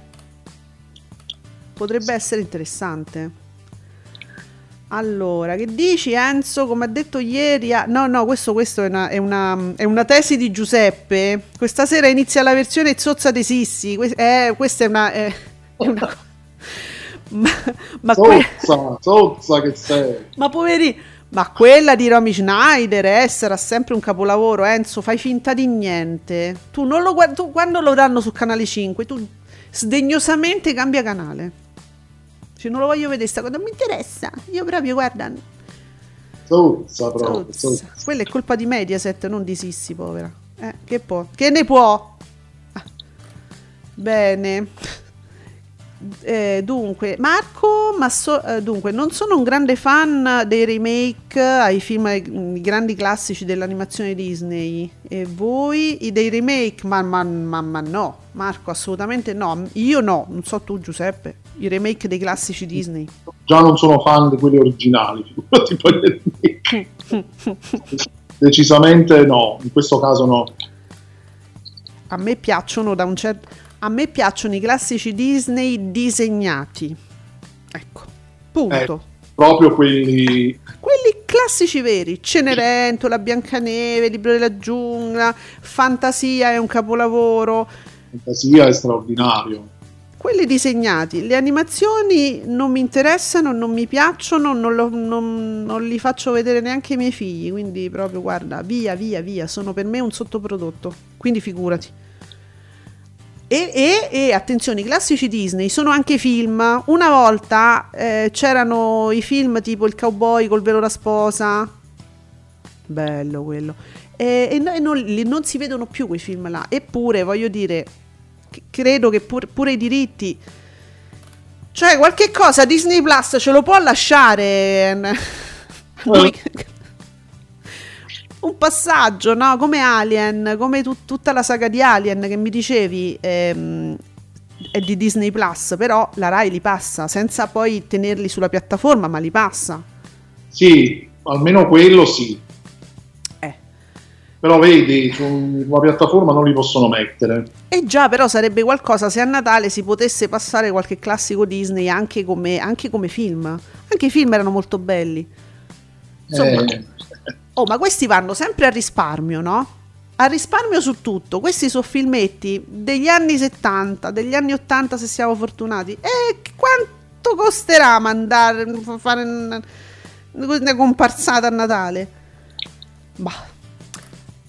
S3: Potrebbe essere interessante. Allora, che dici Enzo? Come ha detto ieri, ah, no, no, questo, questo è, una, è, una, è una tesi di Giuseppe. Questa sera inizia la versione zozza dei Sissi. Que- eh, questa è una. È, è una *laughs* ma, ma,
S4: Sozza, sozza che sei.
S3: ma poveri, ma quella di Romy Schneider eh, sarà sempre un capolavoro. Enzo, fai finta di niente. Tu non lo guardi, quando lo danno su canale 5, tu sdegnosamente cambia canale. Cioè, non lo voglio vedere, sta cosa non mi interessa. Io proprio, guarda,
S4: Sozza proprio.
S3: Zozza.
S4: sozza.
S3: Quella è colpa di Mediaset, non di Sissi, povera. Eh, che può? Che ne può? Ah. Bene. Eh, dunque, Marco, ma so- eh, dunque, non sono un grande fan dei remake ai film, ai i grandi classici dell'animazione Disney. E voi i dei remake? Ma, ma- ma- ma no, Marco, assolutamente no. Io no, non so tu, Giuseppe. I remake dei classici Disney.
S4: Già non sono fan di quelli originali, *laughs* figurati poi remake. Decisamente no, in questo caso no.
S3: A me piacciono da un certo. A me piacciono i classici Disney disegnati. Ecco, punto.
S4: Proprio quelli
S3: Quelli classici veri, Cenerentola, Biancaneve, Libro della giungla, Fantasia è un capolavoro.
S4: fantasia è straordinario.
S3: Quelli disegnati, le animazioni non mi interessano, non mi piacciono, non, lo- non- non li faccio vedere neanche ai miei figli, quindi proprio guarda, via, via, via, sono per me un sottoprodotto, quindi figurati. E, e- e, attenzione, i classici Disney sono anche film. Una volta eh, c'erano i film tipo Il cowboy col velo da sposa. Bello quello. E, e no- non, non si vedono più quei film là. Eppure, voglio dire, credo che pur- pure i diritti. Cioè, qualche cosa Disney Plus ce lo può lasciare. a *laughs* noi- un passaggio, no? Come Alien, come tut- tutta la saga di Alien che mi dicevi ehm, è di Disney Plus, però la Rai li passa senza poi tenerli sulla piattaforma, ma li passa.
S4: Sì, almeno quello sì.
S3: Eh.
S4: Però vedi, su una piattaforma non li possono mettere.
S3: E già, però sarebbe qualcosa se a Natale si potesse passare qualche classico Disney anche come, anche come film. Anche i film erano molto belli. Insomma,
S4: Eh,
S3: Oh, ma questi vanno sempre a risparmio, no? A risparmio su tutto. Questi sono filmetti degli anni 70, degli anni 80 se siamo fortunati. E quanto costerà mandare fare una, una comparsata a Natale? Bah.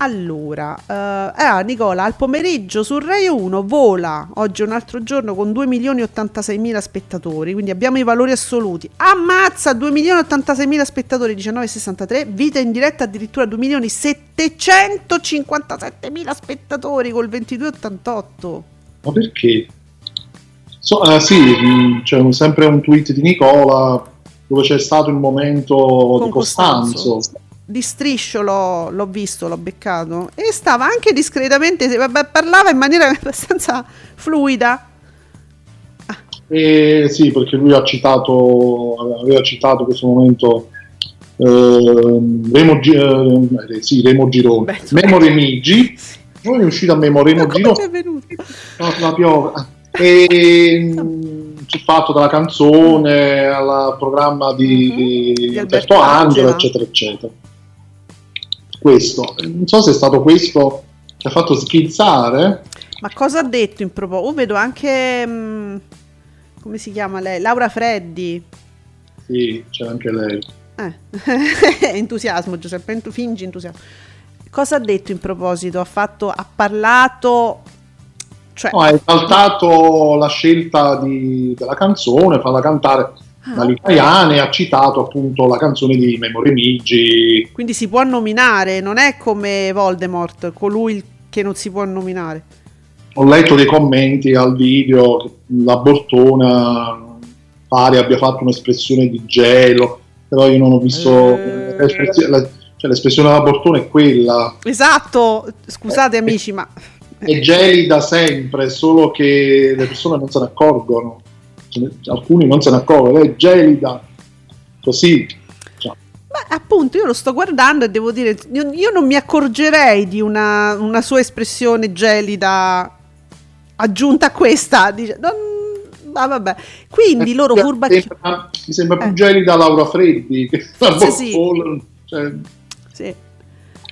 S3: Allora, eh, ah, Nicola, al pomeriggio su Rai 1 vola, oggi è un altro giorno, con 2 milioni e 86 mila spettatori, quindi abbiamo i valori assoluti. Ammazza, 2 milioni e 86 mila spettatori, 19,63, vita in diretta addirittura 2 milioni e 757 mila spettatori col 22,88.
S4: ma perché? So- eh, sì, mh, c'è un- sempre un tweet di Nicola dove c'è stato il momento
S3: Con
S4: di Costanzo.
S3: Di striscio l'ho, l'ho visto, l'ho beccato e stava anche discretamente, vabbè, parlava in maniera *laughs* abbastanza fluida.
S4: E sì, perché lui ha citato, aveva citato in questo momento ehm, Remo, Gi- eh, sì, Remo Girone,
S3: Beh.
S4: Memo Remigi, poi è uscito a Memo Remo Girone,
S3: ti è venuto?
S4: No, la piove. E c'è fatto dalla canzone al programma di,
S3: Mhm.
S4: di Alberto Angela. eccetera, eccetera. Questo, non so se è stato questo che ha fatto schizzare.
S3: Ma cosa ha detto in proposito? Oh, vedo anche. mm, come si chiama lei? Laura Freddi.
S4: Sì, c'è anche lei.
S3: Eh. *laughs* entusiasmo, Giuseppe, entu- fingi entusiasmo. Cosa ha detto in proposito? Ha fatto. Ha parlato. Cioè,
S4: No, ha esaltato la scelta di- della canzone, farla cantare dalle italiane e ha citato appunto la canzone di Memo Remigi.
S3: quindi si può nominare, non è come Voldemort, colui che non si può nominare.
S4: Ho letto dei commenti al video che la Bortona pare abbia fatto un'espressione di gelo, però io non ho visto
S3: Eh.
S4: l'espressione, la- cioè, l'espressione della Bortona è quella,
S3: Esatto, scusate
S4: Eh,
S3: amici, ma
S4: è gelida sempre, solo che le persone non se ne accorgono, alcuni non se ne accorgono, è gelida, così. Cioè,
S3: Beh, appunto, io lo sto guardando e devo dire, io, io non mi accorgerei di una, una sua espressione gelida aggiunta a questa. Dice, non, ah, vabbè. Quindi loro
S4: Mi
S3: furbacchi...
S4: sembra- Mi sembra più
S3: Eh.
S4: gelida Laura Freddi che la
S3: Sì, sì.
S4: Cioè,
S3: Sì.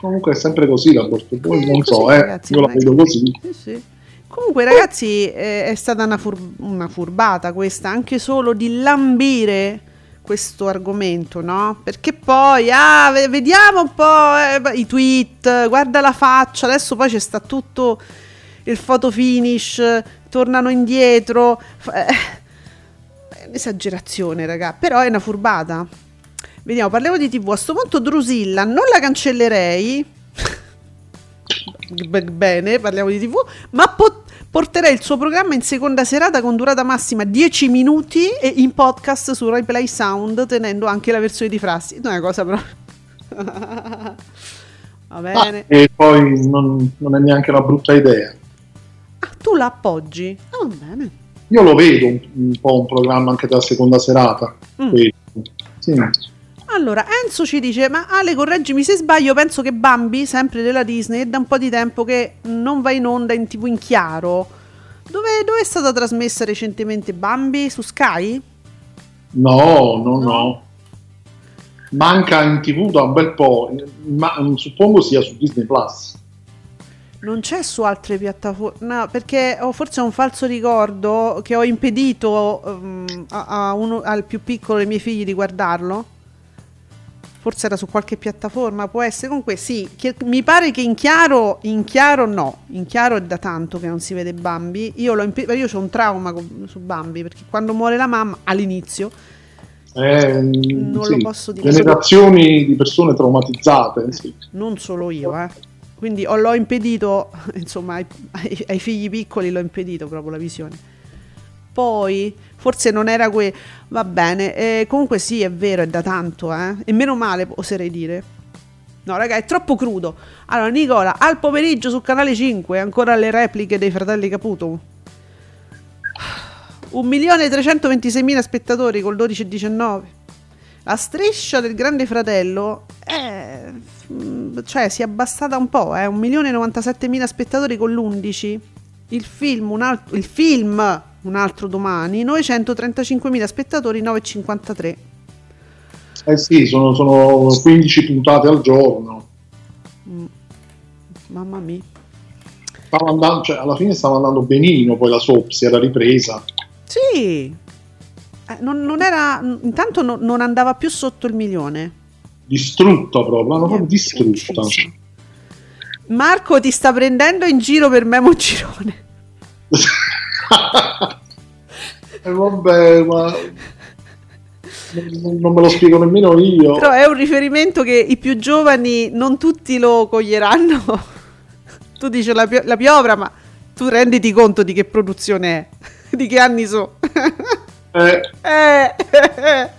S4: comunque è sempre così la Bortolo,
S3: Eh,
S4: non
S3: così,
S4: so, eh,
S3: ragazzi,
S4: io la vedo così.
S3: Sì, sì. Comunque, ragazzi, eh, è stata una, fur- una furbata questa, anche solo di lambire questo argomento, no? Perché poi, ah, ve- vediamo un po' eh, i tweet, guarda la faccia, adesso poi c'è sta tutto il photo finish, tornano indietro. eh, un'esagerazione, raga, però è una furbata. Vediamo, parliamo di TV. A sto punto Drusilla non la cancellerei. Bene, parliamo di TV, ma po- porterei il suo programma in seconda serata con durata massima 10 minuti e in podcast su Replay Sound, tenendo anche la versione di Frassi. Non è una cosa però. *laughs* Va
S4: Ah,
S3: bene.
S4: e poi non, non è neanche una brutta idea.
S3: Ah, tu la appoggi? Ah, va bene.
S4: Io lo vedo un, un po' un programma anche della seconda serata.
S3: Mm.
S4: Sì.
S3: Allora, Enzo ci dice: Ma Ale, correggimi se sbaglio. Penso che Bambi, sempre della Disney, è da un po' di tempo che non va in onda in tv in chiaro. Dove, dove è stata trasmessa recentemente Bambi? Su Sky?
S4: No, no, no. Manca in tv da un bel po', ma suppongo sia su Disney Plus.
S3: Non c'è su altre piattaforme. No, perché ho forse un falso ricordo che ho impedito ehm, a- a uno- al più piccolo dei miei figli di guardarlo. Forse era su qualche piattaforma, può essere. Comunque sì, che- mi pare che in chiaro, in chiaro no, in chiaro è da tanto che non si vede Bambi. Io, l'ho impe- io ho un trauma con- su Bambi perché quando muore la mamma all'inizio
S4: Eh,
S3: Non
S4: sì,
S3: lo posso dire.
S4: Generazioni di persone traumatizzate. sì.
S3: non solo io, eh. Quindi ho- l'ho impedito, *laughs* insomma, ai- ai figli piccoli l'ho impedito proprio la visione. Poi, forse non era que... Va bene, eh, comunque sì, è vero, è da tanto, eh. E meno male, oserei dire. No, raga, è troppo crudo. Allora, Nicola, al pomeriggio su Canale 5, ancora le repliche dei fratelli Caputo. *sighs* 1.326.000 spettatori col 12,19. La striscia del Grande Fratello è, mm, cioè, si è abbassata un po', eh, 1.097.000 spettatori con l'11. Il film, un altro, il film Un altro domani, 935.000 spettatori, 9,53.
S4: Eh sì, sono, sono 15 puntate al giorno.
S3: Mamma mia.
S4: Stava andando, cioè, alla fine stava andando benino, poi la soap si era ripresa.
S3: Sì. Eh, non, non era, intanto no- non andava più sotto il milione.
S4: Distrutta proprio, l'hanno proprio distrutta.
S3: uccisa. Marco ti sta prendendo in giro per Memo Girone. *laughs*
S4: E vabbè, ma non, non me lo spiego nemmeno io.
S3: Però è un riferimento che i più giovani non tutti lo coglieranno. *laughs* tu dici la, pio- la piovra, ma tu renditi conto di che produzione è, *laughs* di che anni so.
S4: Eh,
S3: Eh, *laughs*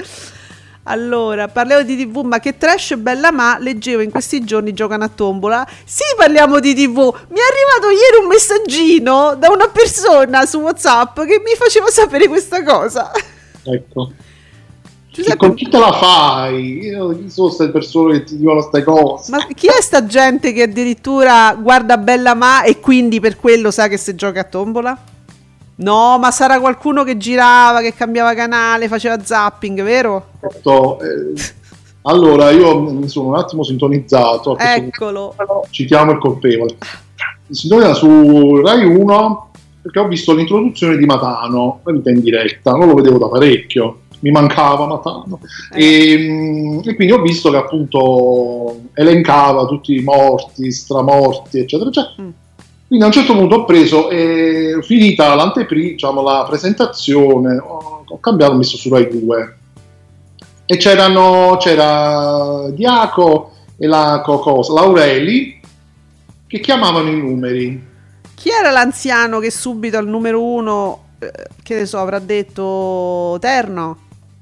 S3: Allora, parliamo di TV, ma che trash bella ma leggevo in questi giorni giocano a tombola. Sì, parliamo di TV. Mi è arrivato ieri un messaggino da una persona su WhatsApp che mi faceva sapere questa cosa.
S4: ecco.
S3: Giuseppe,
S4: con chi te la fai? Io chi sono queste persone che ti dicono queste cose?
S3: ma chi è sta gente che addirittura guarda bella ma e quindi per quello sa che si gioca a tombola? No, ma sarà qualcuno che girava, che cambiava canale, faceva zapping, vero?
S4: Certo, eh, allora, io mi sono un attimo sintonizzato.
S3: Eccolo.
S4: punto. Citiamo il colpevole. Mi sintonizza su Rai 1 perché ho visto l'introduzione di Matano, la vita in diretta, non lo vedevo da parecchio. Mi mancava Matano e, mm, e quindi ho visto che appunto elencava tutti i morti, stramorti, eccetera, eccetera.
S3: Mm.
S4: Quindi a un certo punto ho preso, e finita l'anteprima, diciamo, la presentazione, ho, ho cambiato, ho messo su Rai 2 e c'erano, c'era Diaco e la co- cosa, Laureli che chiamavano i numeri.
S3: Chi era l'anziano che subito al numero uno, eh, che ne so, avrà detto Terno?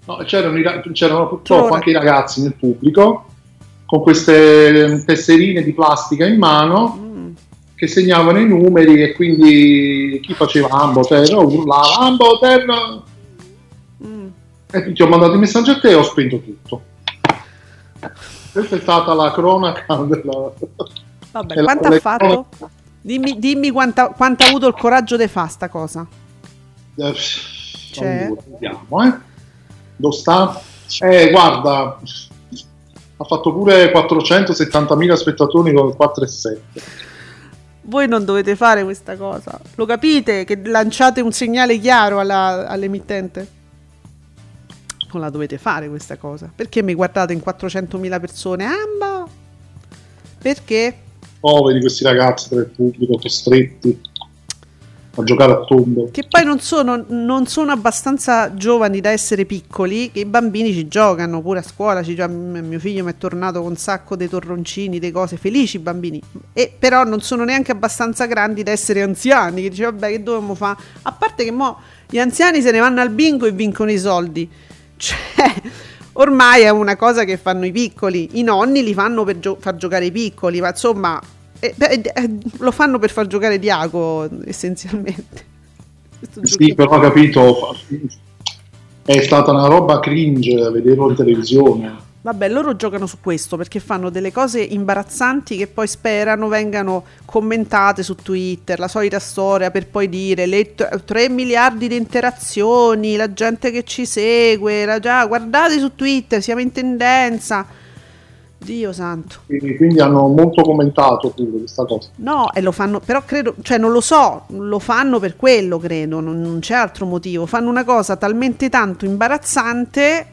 S4: No, c'erano, i ra- c'erano purtroppo anche i ragazzi nel pubblico con queste tesserine di plastica in mano. Che segnavano i numeri e quindi chi faceva Ambo Terno urlava Ambo Terno
S3: Mm.
S4: e ti ho mandato il messaggio a te e ho spento tutto. Questa è stata la cronaca *laughs* della...
S3: Vabbè, quanto ha fatto?
S4: cronache-
S3: Dimmi, dimmi quanto ha avuto il coraggio di fare sta cosa.
S4: Eh, allora, vediamo, eh. Dove sta? Eh, guarda, ha fatto pure 470.000 spettatori con il 4,7.
S3: Voi non dovete fare questa cosa. Lo capite che lanciate un segnale chiaro alla- all'emittente? Non la dovete fare questa cosa. Perché mi guardate in 400.000 persone? Amba! Perché?
S4: Poveri questi ragazzi tra il pubblico costretti a giocare a tondo.
S3: Che poi non sono, non sono abbastanza giovani da essere piccoli, che i bambini ci giocano pure a scuola. Ci gio- m- mio figlio mi è tornato con un sacco dei torroncini, delle cose felici i bambini. E però non sono neanche abbastanza grandi da essere anziani. Che dice, vabbè, che dobbiamo fare? A parte che mo gli anziani se ne vanno al bingo e vincono i soldi. *laughs* Cioè, ormai è una cosa che fanno i piccoli. I nonni li fanno per gio- far giocare i piccoli, ma insomma, eh, beh, eh, lo fanno per far giocare Diago essenzialmente.
S4: Sì, però ho capito, è stata una roba cringe vederlo in televisione.
S3: Vabbè, loro giocano su questo perché fanno delle cose imbarazzanti che poi sperano vengano commentate su Twitter, la solita storia per poi dire le 3 miliardi di interazioni, la gente che ci segue, la già, guardate su Twitter, siamo in tendenza. Dio santo.
S4: Quindi, quindi hanno molto commentato pure questa cosa.
S3: No, e lo fanno, però credo, cioè non lo so, lo fanno per quello, credo, non, non c'è altro motivo. Fanno una cosa talmente tanto imbarazzante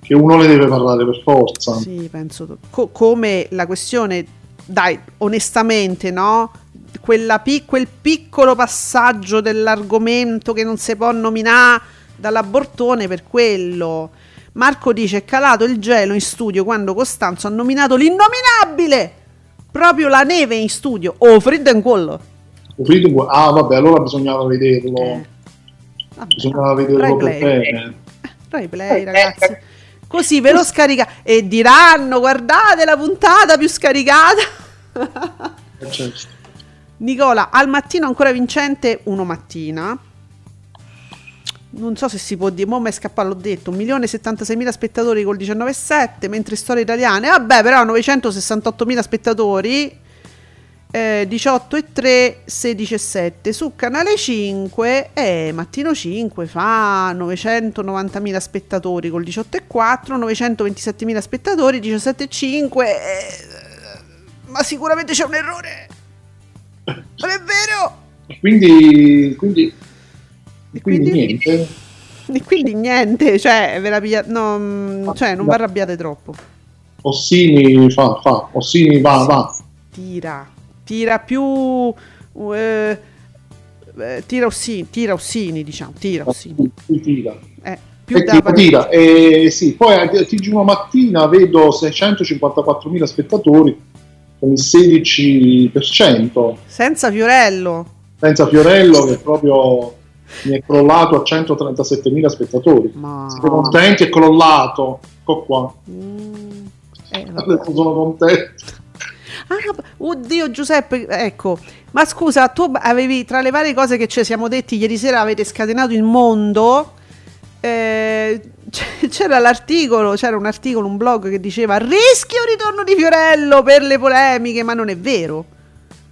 S4: Che uno ne deve parlare per forza.
S3: Sì, penso co- come la questione, dai, onestamente, no? Quella pi- quel piccolo passaggio dell'argomento che non si può nominare dall'abortone per quello. Marco dice: È calato il gelo in studio quando Costanzo ha nominato l'innominabile! Proprio la neve in studio. Oh, freddo in quello.
S4: Capito? Ah, vabbè, allora bisognava vederlo.
S3: Eh. Vabbè,
S4: Bisognava vederlo per bene. *laughs*
S3: Rai Play, ragazzi. Così ve lo scarica e diranno: guardate la puntata più scaricata.
S4: Eh, certo. *laughs*
S3: Nicola, al mattino ancora vincente, uno mattina. Non so se si può dire, mo mi è scappato, l'ho detto, 1.076.000 spettatori col 19,7, mentre storie italiane, vabbè però 968.000 spettatori, eh, 18,3, 16,7. Su Canale 5, eh, Mattino 5 fa 990.000 spettatori col 18,4, 927.000 spettatori, 17,5, eh, ma sicuramente c'è un errore. Non è vero?
S4: Quindi, quindi,
S3: E
S4: quindi
S3: quindi?
S4: niente.
S3: E quindi niente, cioè, ve la piglia- no, mm, cioè non vi arrabbiate troppo.
S4: Ossini fa, fa, Ossini va, va.
S3: Tira, tira più... eh, eh, tira Ossini, tira Ossini, diciamo, tira Ossini.
S4: Ti tira.
S3: Eh, più
S4: E
S3: da
S4: tira, tira. E sì, poi a TG1 mattina vedo 654.000 spettatori con il 16%,
S3: Senza Fiorello.
S4: senza Fiorello che proprio mi è crollato a 137.000 spettatori.
S3: Ma...
S4: Siete contenti? È crollato. Ecco qua.
S3: Mm, eh,
S4: sono contento.
S3: Ah, oddio Giuseppe, ecco, ma scusa, tu avevi tra le varie cose che ci siamo detti ieri sera avete scatenato il mondo. eh, c'era l'articolo, c'era un articolo, un blog che diceva rischio ritorno di Fiorello per le polemiche, ma non è vero.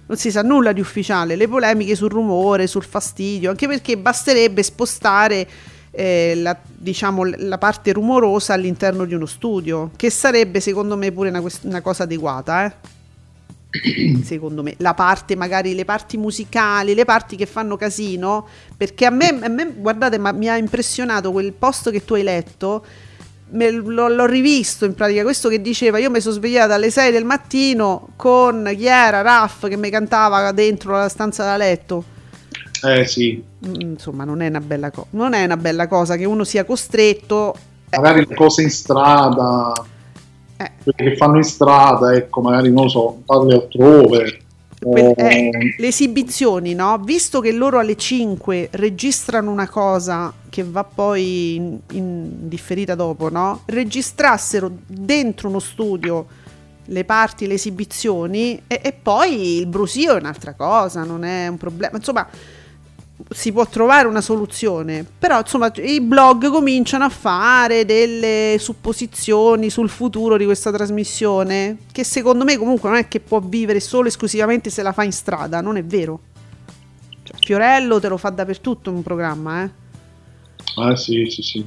S3: Non si sa nulla di ufficiale, le polemiche sul rumore, sul fastidio, anche perché basterebbe spostare eh, la, diciamo, la parte rumorosa all'interno di uno studio, che sarebbe secondo me pure una, quest- una cosa adeguata, eh? *clears throat* secondo me, la parte magari le parti musicali, le parti che fanno casino, perché a me, a me, guardate, ma mi ha impressionato quel posto che tu hai letto, me l'ho, rivisto in pratica, questo che diceva, io mi sono svegliata alle 6 del mattino con chi era, Raff, che mi cantava dentro la stanza da letto.
S4: Eh sì,
S3: Mm, Insomma, non è una bella, co- non è una bella cosa che uno sia costretto... eh,
S4: magari le cose in strada,
S3: eh,
S4: quelle che fanno in strada, ecco, magari non lo so, farle altrove.
S3: Eh, le esibizioni, no? Visto che loro alle 5 registrano una cosa che va poi in, in differita dopo, no? Registrassero dentro uno studio le parti, le esibizioni e, e poi il brusio è un'altra cosa, non è un problema. Insomma, si può trovare una soluzione, però insomma i blog cominciano a fare delle supposizioni sul futuro di questa trasmissione, che secondo me comunque non è che può vivere solo esclusivamente se la fa in strada, non è vero. Cioè, Fiorello te lo fa dappertutto in un programma, eh.
S4: Ah, sì, sì, sì.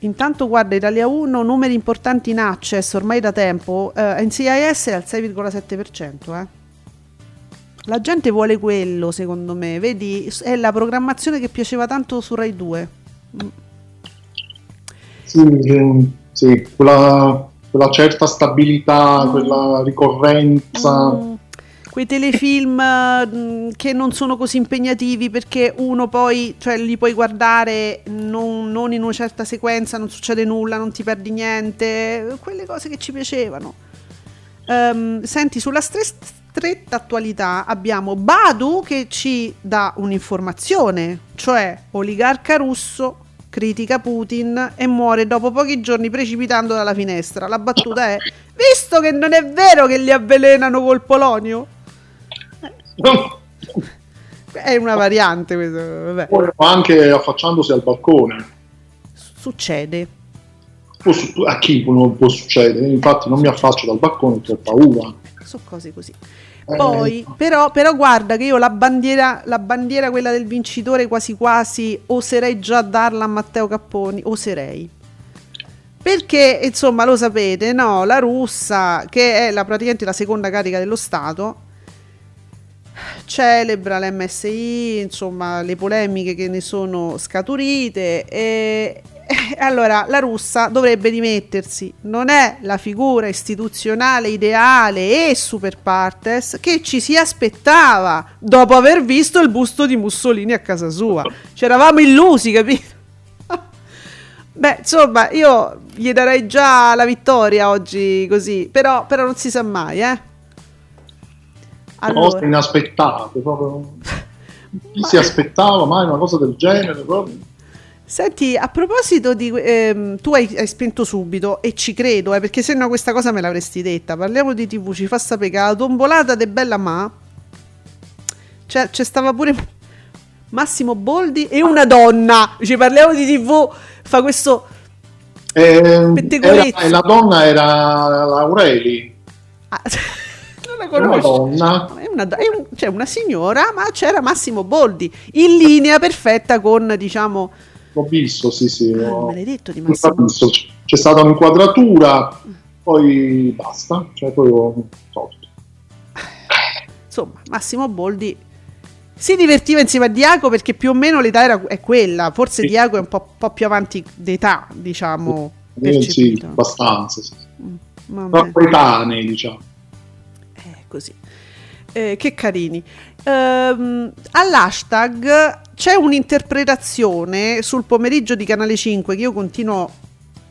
S3: Intanto guarda Italia 1, numeri importanti in access ormai da tempo, eh, NCIS è al 6,7%. Eh. La gente vuole quello, secondo me. Vedi, è la programmazione che piaceva tanto su Rai 2. Mm.
S4: Sì, sì, quella, quella certa stabilità, quella ricorrenza.
S3: Mm, quei telefilm mm, che non sono così impegnativi perché uno poi, cioè li puoi guardare non, non in una certa sequenza, non succede nulla, non ti perdi niente, quelle cose che ci piacevano. Ehm, senti, sulla stre- stretta attualità abbiamo Badu che ci dà un'informazione, cioè oligarca russo critica Putin e muore dopo pochi giorni precipitando dalla finestra. La battuta è: visto che non è vero che li avvelenano col polonio? È una variante questo, vabbè.
S4: Anche affacciandosi al balcone.
S3: Succede.
S4: Su- a chi non può succedere? Infatti non mi affaccio dal balcone ho paura.
S3: Sono cose così.
S4: Eh,
S3: Poi, però, però guarda che io la bandiera, la bandiera, quella del vincitore, quasi quasi oserei già darla a Matteo Capponi. Oserei. Perché, insomma, lo sapete, no? La russa, che è la, praticamente la seconda carica dello Stato, celebra l'MSI, insomma, le polemiche che ne sono scaturite. E, e allora la russa dovrebbe dimettersi. Non è la figura istituzionale ideale e super partes che ci si aspettava dopo aver visto il busto di Mussolini a casa sua. *laughs* Ci eravamo illusi, capito? *laughs* Beh, insomma, io gli darei già la vittoria oggi così, però, però non si sa mai, eh.
S4: Cose inaspettate, proprio. Chi *laughs* si aspettava mai una cosa del genere? Proprio?
S3: Senti, a proposito di... ehm, tu hai, hai spento subito e ci credo, eh, perché se no questa cosa me l'avresti detta. Parliamo di TV, ci fa sapere che la tombolata de Bella Ma... C'è, c'è stava pure Massimo Boldi e una donna. Ci parliamo di TV, fa questo...
S4: Eh, era- la donna era Laureli,
S3: Ah, *laughs* non la
S4: era una
S3: conosco.
S4: donna.
S3: È una, è un- c'è una signora, ma c'era Massimo Boldi in linea perfetta con, diciamo,
S4: L'ho visto, sì, sì.
S3: ah,
S4: l'ho-
S3: maledetto di Massimo.
S4: C'è stata un'inquadratura, poi basta, cioè poi ho tolto.
S3: insomma, Massimo Boldi si divertiva insieme a Diaco perché più o meno l'età era, è quella, forse
S4: Sì.
S3: Diaco è un po', po' più avanti d'età, diciamo.
S4: Eh, sì, abbastanza. Sì. Però coetanei, diciamo.
S3: eh, così. Eh, che carini. Ehm, all'hashtag c'è un'interpretazione sul pomeriggio di Canale 5 che io continuo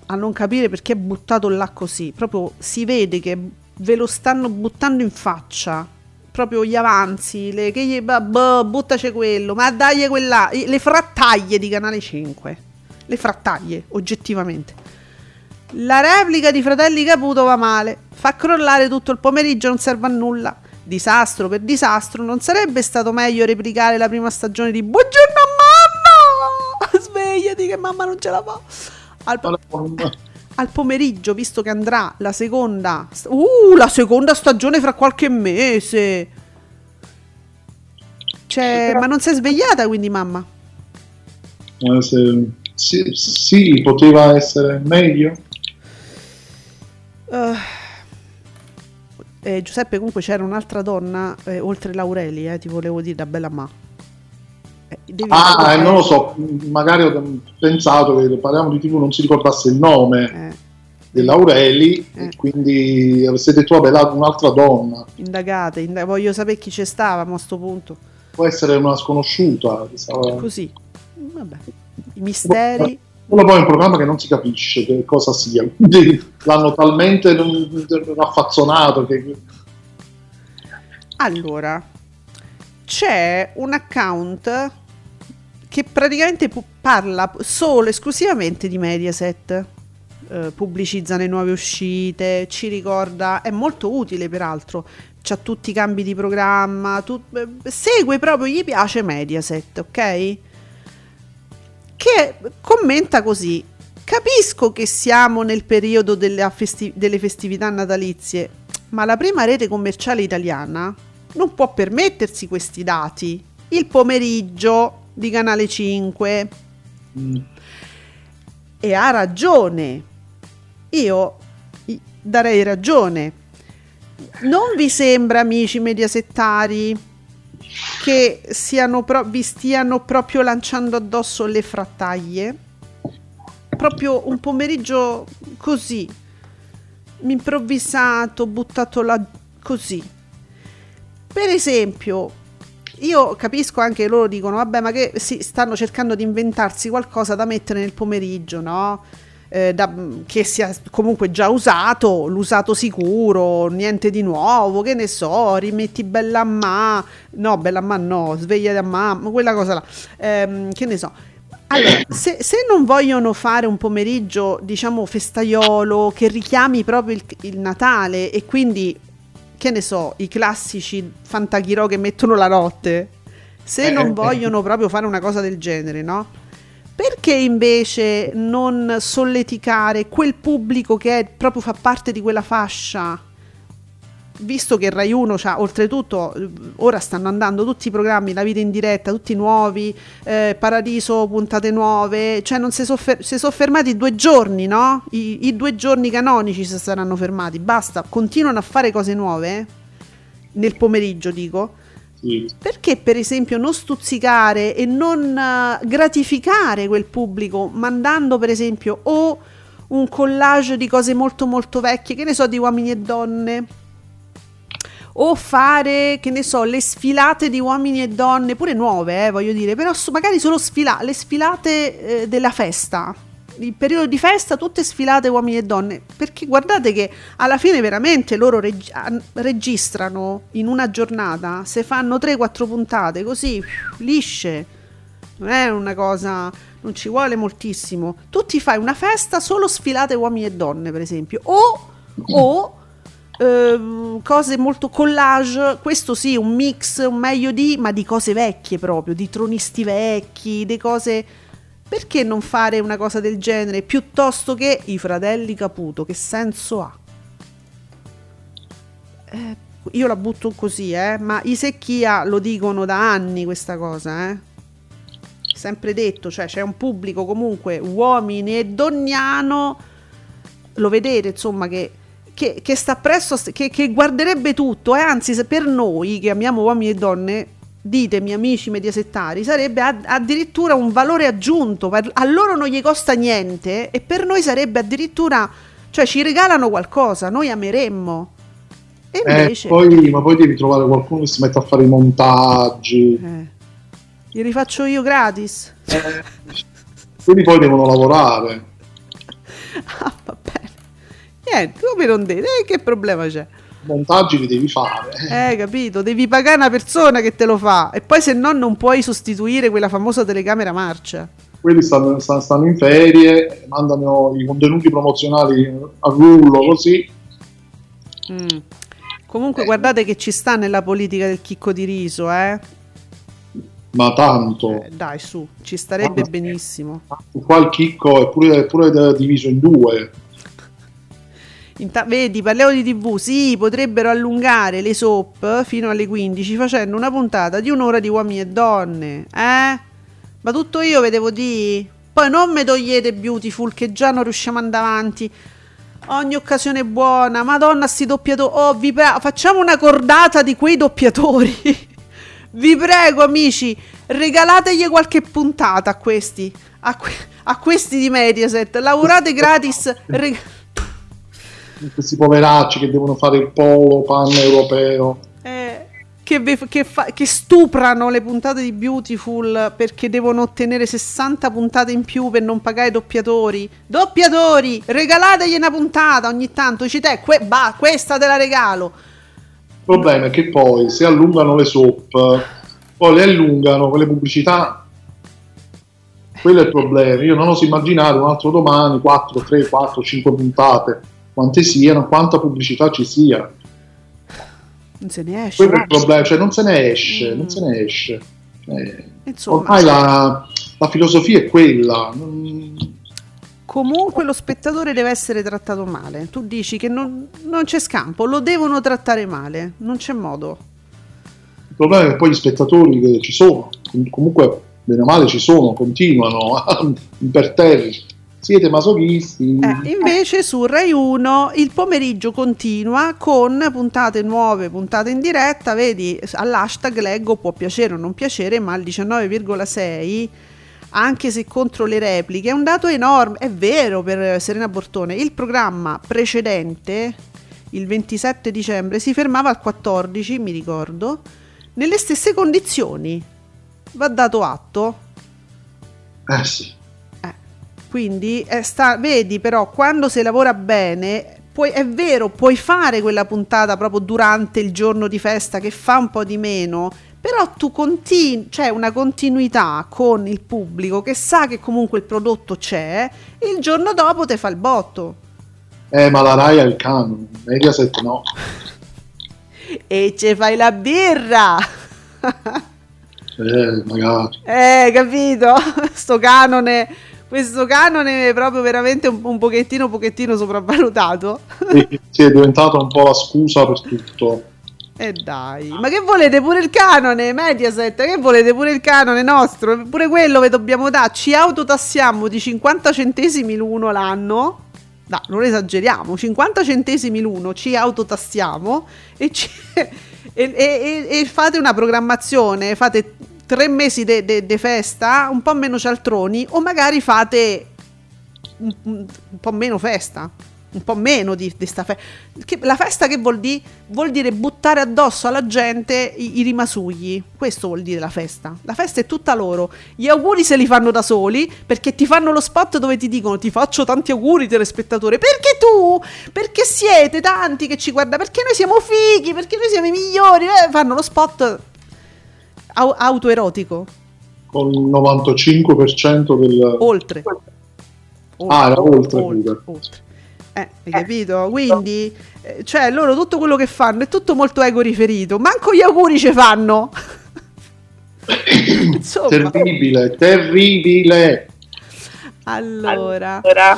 S3: a non capire perché è buttato là così. Proprio si vede che ve lo stanno buttando in faccia. Proprio gli avanzi, le, che gli, boh, quello, ma dai quella, le frattaglie di Canale 5. Le frattaglie, oggettivamente. La replica di Fratelli Caputo va male, fa crollare tutto il pomeriggio, non serve a nulla. Disastro per disastro, non sarebbe stato meglio replicare la prima stagione di Buongiorno mamma! *laughs* Svegliati che mamma non ce la fa. Al, po- al pomeriggio, visto che andrà la seconda... Uh, la seconda stagione fra qualche mese. Cioè, ma non si è svegliata quindi mamma?
S4: Eh, se- sì, sì, poteva essere meglio.
S3: Eh, eh, Giuseppe, comunque c'era un'altra donna eh, oltre Laureli, eh, ti volevo dire da bella ma. Eh, devi-
S4: Ah, eh, non lo so, magari ho pensato che parliamo di TV non si ricordasse il nome
S3: Eh,
S4: dell'Aureli
S3: Eh.
S4: e quindi avesse detto vabbè là, un'altra donna
S3: indagate, inda- voglio sapere chi ci stava a sto punto.
S4: può essere una sconosciuta stava-
S3: Così, vabbè, i misteri.
S4: Quello poi è un programma che non si capisce che cosa sia *laughs* l'hanno talmente raffazzonato che
S3: Allora, c'è un account che praticamente parla solo esclusivamente di Mediaset. Eh, pubblicizza le nuove uscite, ci ricorda, è molto utile peraltro, c'ha tutti i cambi di programma, tu- eh, segue proprio, gli piace Mediaset, ok? Che commenta così. Capisco che siamo nel periodo delle, festi- delle festività natalizie, ma la prima rete commerciale italiana non può permettersi questi dati. Il pomeriggio di Canale 5.
S4: Mm.
S3: E ha ragione. Io darei ragione. Non vi sembra, amici mediasettari, che pro- vi stiano proprio lanciando addosso le frattaglie? Proprio un pomeriggio così, improvvisato, buttato là così. Per esempio, io capisco anche loro dicono, vabbè, ma che si stanno cercando di inventarsi qualcosa da mettere nel pomeriggio, no? Eh, da- che sia comunque già usato, l'usato sicuro, niente di nuovo, che ne so, rimetti bella ma, no, bella ma no, sveglia a mamma, quella cosa là, Ehm, che ne so. Allora, *coughs* se, se non vogliono fare un pomeriggio, diciamo, festaiolo, che richiami proprio il, il Natale e quindi, che ne so, i classici fantachirò che mettono la notte, se
S4: Eh,
S3: non
S4: eh,
S3: vogliono proprio fare una cosa del genere, no? Perché invece non solleticare quel pubblico che è, proprio fa parte di quella fascia? Visto che Rai 1 c'ha, oltretutto, eh, ora stanno andando tutti i programmi, la vita in diretta, tutti nuovi, eh, Paradiso, puntate nuove, cioè non si sono fermati due giorni, no? I, i due giorni canonici si saranno fermati, basta, continuano a fare cose nuove, nel pomeriggio dico, Perché per esempio non stuzzicare e non eh, gratificare quel pubblico mandando per esempio o un collage di cose molto molto vecchie, che ne so, di uomini e donne, o fare, che ne so, le sfilate di uomini e donne, pure nuove, eh, voglio dire, però magari solo sfila- le sfilate eh, della festa. Il periodo di festa, tutte sfilate uomini e donne, perché guardate che alla fine veramente loro reg- an- registrano in una giornata, se fanno 3-4 puntate così, lisce, non è una cosa, non ci vuole moltissimo. Tu ti fai una festa solo sfilate uomini e donne, per esempio, o, o ehm, cose molto collage, questo sì, un mix, un meglio di, ma di cose vecchie proprio, di tronisti vecchi, di cose... Perché non fare una cosa del genere piuttosto che i fratelli Caputo? Che senso ha? Eh, io la butto così, eh, ma i Secchia lo dicono da anni questa cosa, eh. Sempre detto, cioè c'è un pubblico comunque uomini e donniano, lo vedete insomma che, che, che sta presso, che, che guarderebbe tutto, e anzi per noi che amiamo uomini e donne, ditemi amici mediasettari, sarebbe ad- addirittura un valore aggiunto, a loro non gli costa niente e per noi sarebbe addirittura, cioè ci regalano qualcosa, noi ameremmo. E
S4: Eh,
S3: invece...
S4: poi, ma poi devi trovare qualcuno che si mette a fare i montaggi.
S3: Eh, li rifaccio io gratis.
S4: Eh, quelli poi devono lavorare. *laughs*
S3: Ah, va bene. Niente, come non dite, eh, che problema c'è?
S4: Montaggi li devi fare.
S3: Eh, capito, devi pagare una persona che te lo fa e poi se no non puoi sostituire quella famosa telecamera marcia.
S4: Quelli stanno, stanno- in ferie, mandano i contenuti promozionali a rullo così.
S3: Mm. Comunque guardate che ci sta nella politica del chicco di riso, eh?
S4: Ma tanto,
S3: Eh, Dai, su, ci starebbe
S4: mia.
S3: benissimo.
S4: qua il chicco è pure, è pure diviso in due.
S3: Inta- vedi, parliamo di TV, sì, potrebbero allungare le soap fino alle 15 facendo una puntata di un'ora di uomini e donne, eh? Ma tutto io vedevo di... Poi non mi togliete Beautiful che già non riusciamo ad andare avanti. Ogni occasione buona, madonna sti doppiatori. Oh, vi prego, facciamo una cordata di quei doppiatori. *laughs* vi prego amici, regalategli qualche puntata a questi, a, que- a questi di Mediaset. Lavorate gratis. reg-
S4: Questi poveracci che devono fare il polo pan europeo.
S3: Eh, che, che fa- che stuprano le puntate di Beautiful perché devono ottenere 60 puntate in più per non pagare i doppiatori. Doppiatori, regalategli una puntata ogni tanto. Dici te, que- bah, questa te la regalo.
S4: Il problema è che poi se allungano le soap, poi le allungano con le pubblicità. Quello è il problema. Io non oso immaginare un altro domani 4, 3, 4, 5 puntate. Quante siano, quanta pubblicità ci sia.
S3: Non se ne esce.
S4: Quello è il problema, cioè non se ne esce, non se ne esce. Eh,
S3: Insomma,
S4: ormai la, la filosofia è quella. non-
S3: comunque lo spettatore deve essere trattato male. Tu dici che non, non c'è scampo, lo devono trattare male, non c'è modo.
S4: Il problema è che poi gli spettatori che ci sono, com- comunque bene o male ci sono, continuano *laughs* imperterriti. Siete masochisti.
S3: Eh, invece su Rai 1 il pomeriggio continua con puntate nuove, puntate in diretta, vedi all'hashtag leggo può piacere o non piacere, ma il 19,6 anche se contro le repliche è un dato enorme, è vero per Serena Bortone, il programma precedente, il 27 dicembre, si fermava al 14, mi ricordo, nelle stesse condizioni, va dato atto,
S4: Eh sì.
S3: Quindi eh, sta- vedi però quando si lavora bene, puoi- è vero, puoi fare quella puntata proprio durante il giorno di festa che fa un po' di meno, però tu continui, c'è una continuità con il pubblico che sa che comunque il prodotto c'è, il giorno dopo te fa il botto.
S4: Eh, ma la Rai ha il canone, Mediaset no.
S3: E ci fai la birra!
S4: Eh, magari.
S3: Eh, capito? *laughs* Sto canone, questo canone è proprio veramente un, un pochettino, pochettino sopravvalutato.
S4: Sì, sì, è diventata un po' la scusa per tutto.
S3: E dai, ma che volete pure il canone Mediaset? Che volete pure il canone nostro? Pure quello ve dobbiamo dare. Ci autotassiamo di 50 centesimi l'uno l'anno. No, non esageriamo, 50 centesimi l'uno ci autotassiamo e, ci- *laughs* e- e- e fate una programmazione, fate tre mesi di festa, un po' meno cialtroni o magari fate un, un- po' meno festa, un po' meno di, di sta festa. La festa che vuol dire? Vuol dire buttare addosso alla gente i, i rimasugli. Questo vuol dire la festa. La festa è tutta loro. Gli auguri se li fanno da soli perché ti fanno lo spot dove ti dicono ti faccio tanti auguri telespettatore. Perché tu? Perché siete tanti che ci guarda? Perché noi siamo fighi? Perché noi siamo i migliori? Eh, fanno lo spot au- autoerotico.
S4: Con il 95% del...
S3: Oltre.
S4: Ah, era oltre pure.
S3: oltre. Eh, hai capito? Quindi, eh, cioè, loro tutto quello che fanno è tutto molto ego riferito. Manco gli auguri ci fanno. *laughs* Insomma,
S4: Terribile, terribile.
S3: allora,
S5: Allora,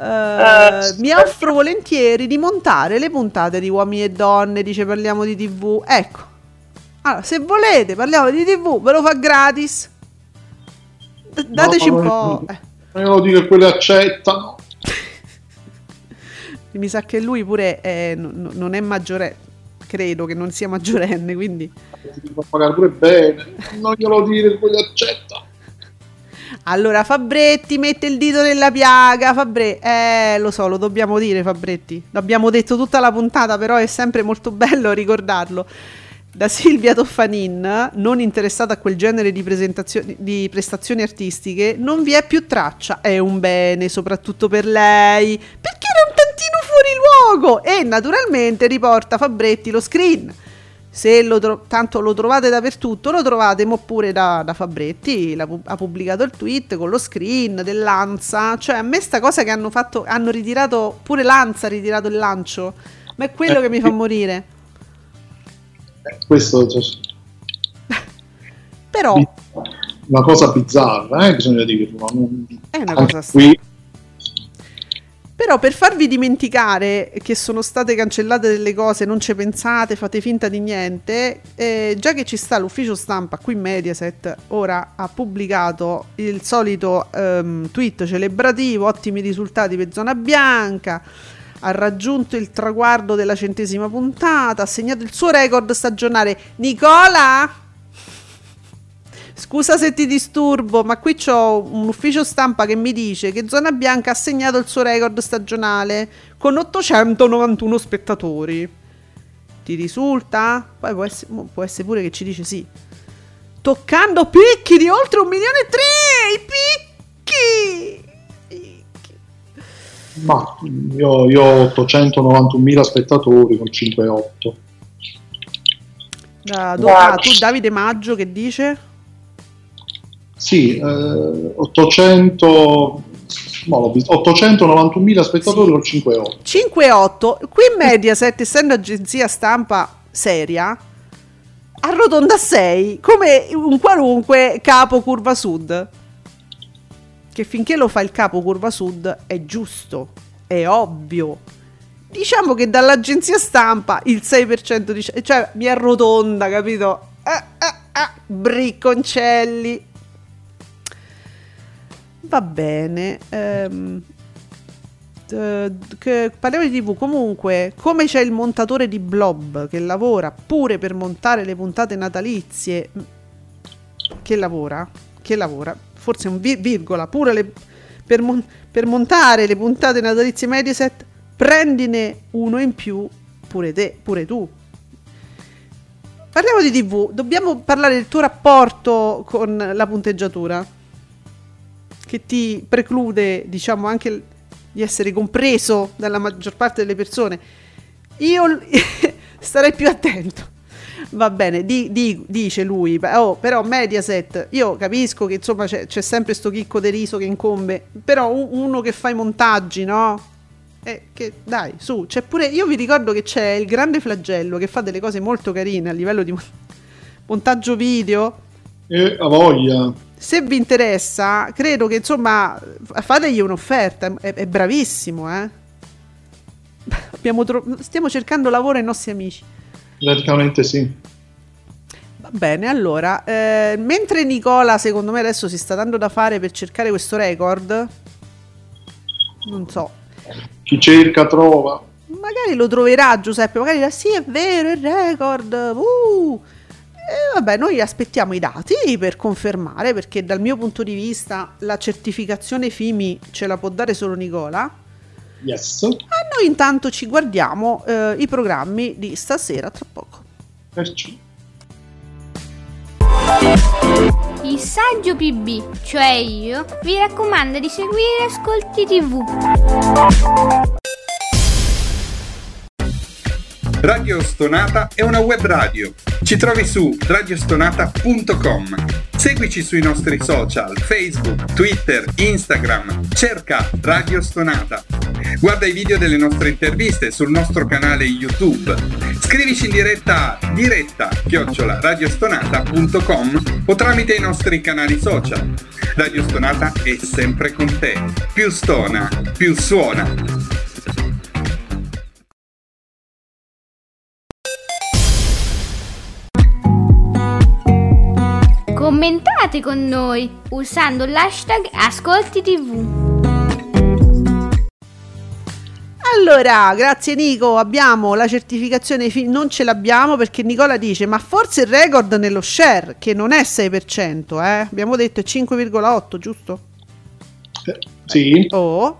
S3: eh, mi offro volentieri di montare le puntate di Uomini e Donne, dice parliamo di TV. Ecco, allora, se volete, parliamo di TV, ve lo fa gratis. D- dateci
S4: No,
S3: un po'.
S4: no.
S3: eh.
S4: Ma io lo dico che quelle accettano. *laughs*
S3: Mi sa che lui pure è- n- non è maggiore, credo che non sia maggiorenne, quindi...
S4: Ti fa pagare pure bene. Non glielo dire che quelli accetta.
S3: Allora, Fabretti mette il dito nella piaga. Fabre- eh, lo so, lo dobbiamo dire, Fabretti. L'abbiamo detto tutta la puntata, però è sempre molto bello ricordarlo. Da Silvia Toffanin, non interessata a quel genere di, presentazioni- di prestazioni artistiche, non vi è più traccia. È un bene, soprattutto per lei, perché era un tantino fuori luogo. E naturalmente riporta Fabretti lo screen. Se lo tro- tanto lo trovate dappertutto, lo trovate mo pure da, da Fabretti. pu- ha pubblicato il tweet con lo screen dell'Anza. Cioè, a me sta cosa che hanno fatto, hanno ritirato, pure l'Anza ha ritirato il lancio. Ma è quello che mi fa morire.
S4: Questo cioè, *laughs*
S3: Però
S4: una cosa bizzarra, eh, bisogna dirlo. Non-
S3: è una
S4: Anche
S3: cosa
S4: qui
S3: Però per farvi dimenticare che sono state cancellate delle cose, non ci pensate, fate finta di niente, eh, già che ci sta l'ufficio stampa qui Mediaset, ora ha pubblicato il solito ehm, tweet celebrativo, ottimi risultati per Zona Bianca, ha raggiunto il traguardo della centesima puntata, ha segnato il suo record stagionale. Nicola! Scusa se ti disturbo, ma qui c'ho un ufficio stampa che mi dice che Zona Bianca ha segnato il suo record stagionale con 891 spettatori. Ti risulta? Poi può essere, può essere pure che ci dice sì. Toccando picchi di oltre un milione e tre! I picchi!
S4: Ma io, io ho 891.000 spettatori con 5,8.
S3: Da- do- ah, tu Davide Maggio che dice?
S4: Sì, eh, 800, no, l'ho visto, 891.000 spettatori con 5,8.
S3: 5-8. Qui Mediaset, essendo agenzia stampa seria, arrotonda a 6 come un qualunque capo curva sud. Che finché lo fa il capo curva sud è giusto, è ovvio. Diciamo che dall'agenzia stampa il 6% dice, cioè mi arrotonda, capito? Ah, ah, ah, bricconcelli. Va bene. ehm, eh, che- parliamo di TV. Comunque, come c'è il montatore di Blob che lavora pure per montare le puntate natalizie. Che lavora? Che lavora? Forse un vi- virgola. Pure le- per, mon- per montare le puntate natalizie Mediaset, prendine uno in più pure te, pure tu. Parliamo di TV. Dobbiamo parlare del tuo rapporto con la punteggiatura che ti preclude, diciamo, anche di essere compreso dalla maggior parte delle persone. Io *laughs* starei più attento. Va bene, di- di- dice lui, oh, però Mediaset, io capisco che insomma c'è, c'è sempre sto chicco de riso che incombe, però un- uno che fa i montaggi, no? Eh, che, dai, su, c'è pure, io vi ricordo che c'è il grande flagello che fa delle cose molto carine a livello di mon- montaggio video,
S4: E a voglia.
S3: se vi interessa, credo che insomma fategli un'offerta. È, è bravissimo, eh. *laughs* Tro- stiamo cercando lavoro ai nostri amici.
S4: Praticamente sì.
S3: Va bene, allora, eh, mentre Nicola, secondo me, adesso si sta dando da fare per cercare questo record, non so,
S4: Chi cerca trova.
S3: magari lo troverà Giuseppe, magari dirà sì è vero, è il record, uh. E vabbè, noi aspettiamo i dati per confermare, perché dal mio punto di vista la certificazione FIMI ce la può dare solo Nicola.
S4: Yes.
S3: A noi intanto ci guardiamo eh, i programmi di stasera tra poco.
S4: Perciò.
S6: Il saggio PB, cioè io, vi raccomanda di seguire Ascolti TV.
S5: Radio Stonata è una web radio. Ci trovi su radiostonata.com. Seguici sui nostri social, Facebook, Twitter, Instagram. Cerca Radio Stonata. Guarda i video delle nostre interviste sul nostro canale YouTube. Scrivici in diretta a diretta chiocciola radiostonata.com o tramite i nostri canali social. Radio Stonata è sempre con te. Più stona, più suona.
S6: Commentate con noi usando l'hashtag Ascolti TV.
S3: Allora, grazie Nico, abbiamo la certificazione FIMI, non ce l'abbiamo perché Nicola dice ma forse il record nello share, che non è 6%, eh? abbiamo detto è 5,8, giusto?
S4: Eh, sì.
S3: Oh.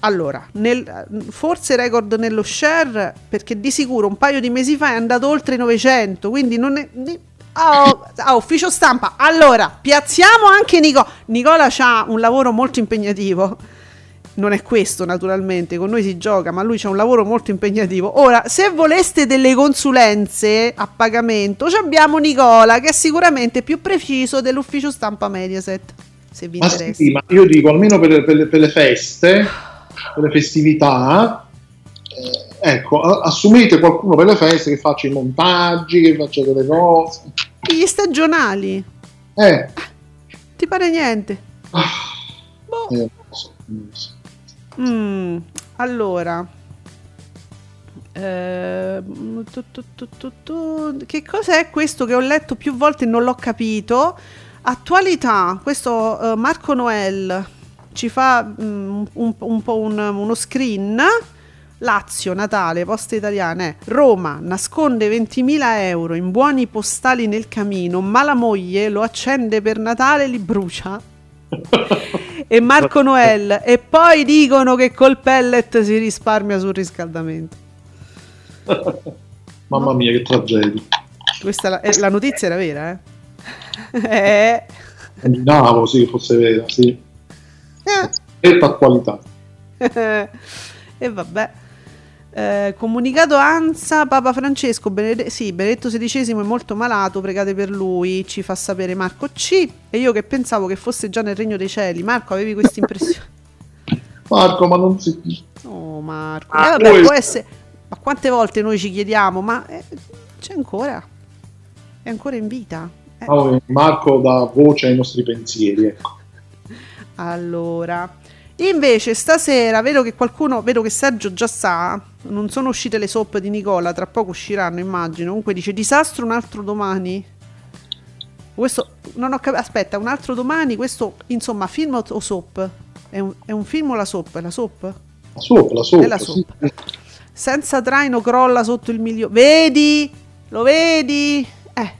S3: Allora, nel- forse record nello share perché di sicuro un paio di mesi fa è andato oltre i 900, quindi non è... di- Oh, ah, ufficio stampa. Allora, piazziamo anche Nicola. Nicola ha un lavoro molto impegnativo. Non è questo, naturalmente, con noi si gioca, ma lui c'ha un lavoro molto impegnativo. Ora, se voleste delle consulenze a pagamento, abbiamo Nicola, che è sicuramente più preciso dell'ufficio stampa Mediaset. Se vi
S4: Ma
S3: interessa.
S4: sì, ma io dico almeno per, per le- per le feste, per le festività, ecco, assumete qualcuno per le feste che faccia i montaggi, che faccia delle cose.
S3: Gli stagionali,
S4: Eh,
S3: ti pare niente?
S4: ah,
S3: Boh.
S4: eh, so, so.
S3: Mm, allora, ehm, tu, tu, tu, che cos'è questo che ho letto più volte e non l'ho capito? Attualità, questo eh, Marco Noel ci fa mm, un, un po' un- uno screen. Lazio, Natale, poste italiane. Roma nasconde 20.000 euro in buoni postali nel camino, ma la moglie lo accende per Natale e li brucia. e Marco *laughs* Noel. E poi dicono che col pellet si risparmia sul riscaldamento. *laughs*
S4: Mamma mia, che tragedia.
S3: Questa la, eh, la notizia era vera, eh? *laughs* eh.
S4: Immaginavo sì, fosse vera, sì. Certa attualità.
S3: e vabbè. Eh, comunicato ANSA, Papa Francesco, Benede- sì, Benedetto XVI è molto malato, pregate per lui, ci fa sapere Marco C. E io che pensavo che fosse già nel regno dei cieli. Marco, avevi questa impressione? *laughs*
S4: Marco, ma non si...
S3: Oh Marco,
S4: Ah,
S3: eh, vabbè,
S4: poi-
S3: può essere. Ma quante volte noi ci chiediamo, ma eh, C'è ancora. È ancora in vita. Eh,
S4: Oh, Marco dà voce ai nostri pensieri. Ecco.
S3: Allora, invece stasera vedo che qualcuno, vedo che Sergio già sa, non sono uscite le soap di Nicola, tra poco usciranno immagino, comunque dice disastro un altro domani. Questo, non ho capito, aspetta, un altro domani, questo insomma film o soap? È un, è un film o la soap? È la soap?
S4: La soap, la soap.
S3: È la
S4: sì.
S3: soap. Senza traino crolla sotto il milione. Vedi? Lo vedi? Eh.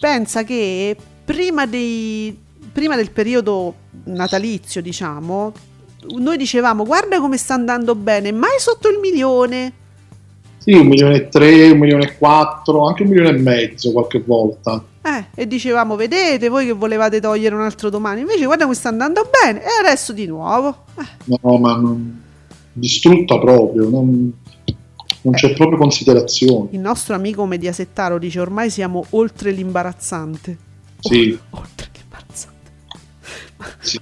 S3: Pensa che prima, dei, prima del periodo natalizio, diciamo, noi dicevamo guarda come sta andando bene, mai sotto il milione.
S4: Sì, un milione e tre, un milione e quattro, anche un milione e mezzo qualche volta.
S3: Eh, e dicevamo, vedete voi che volevate togliere un altro domani, invece guarda come sta andando bene, e adesso di nuovo. Eh,
S4: No, ma non- distrutta proprio, non, non c'è proprio considerazione.
S3: il nostro amico mediasettaro dice ormai siamo oltre l'imbarazzante.
S4: Sì,
S3: Oltre.
S4: Sì,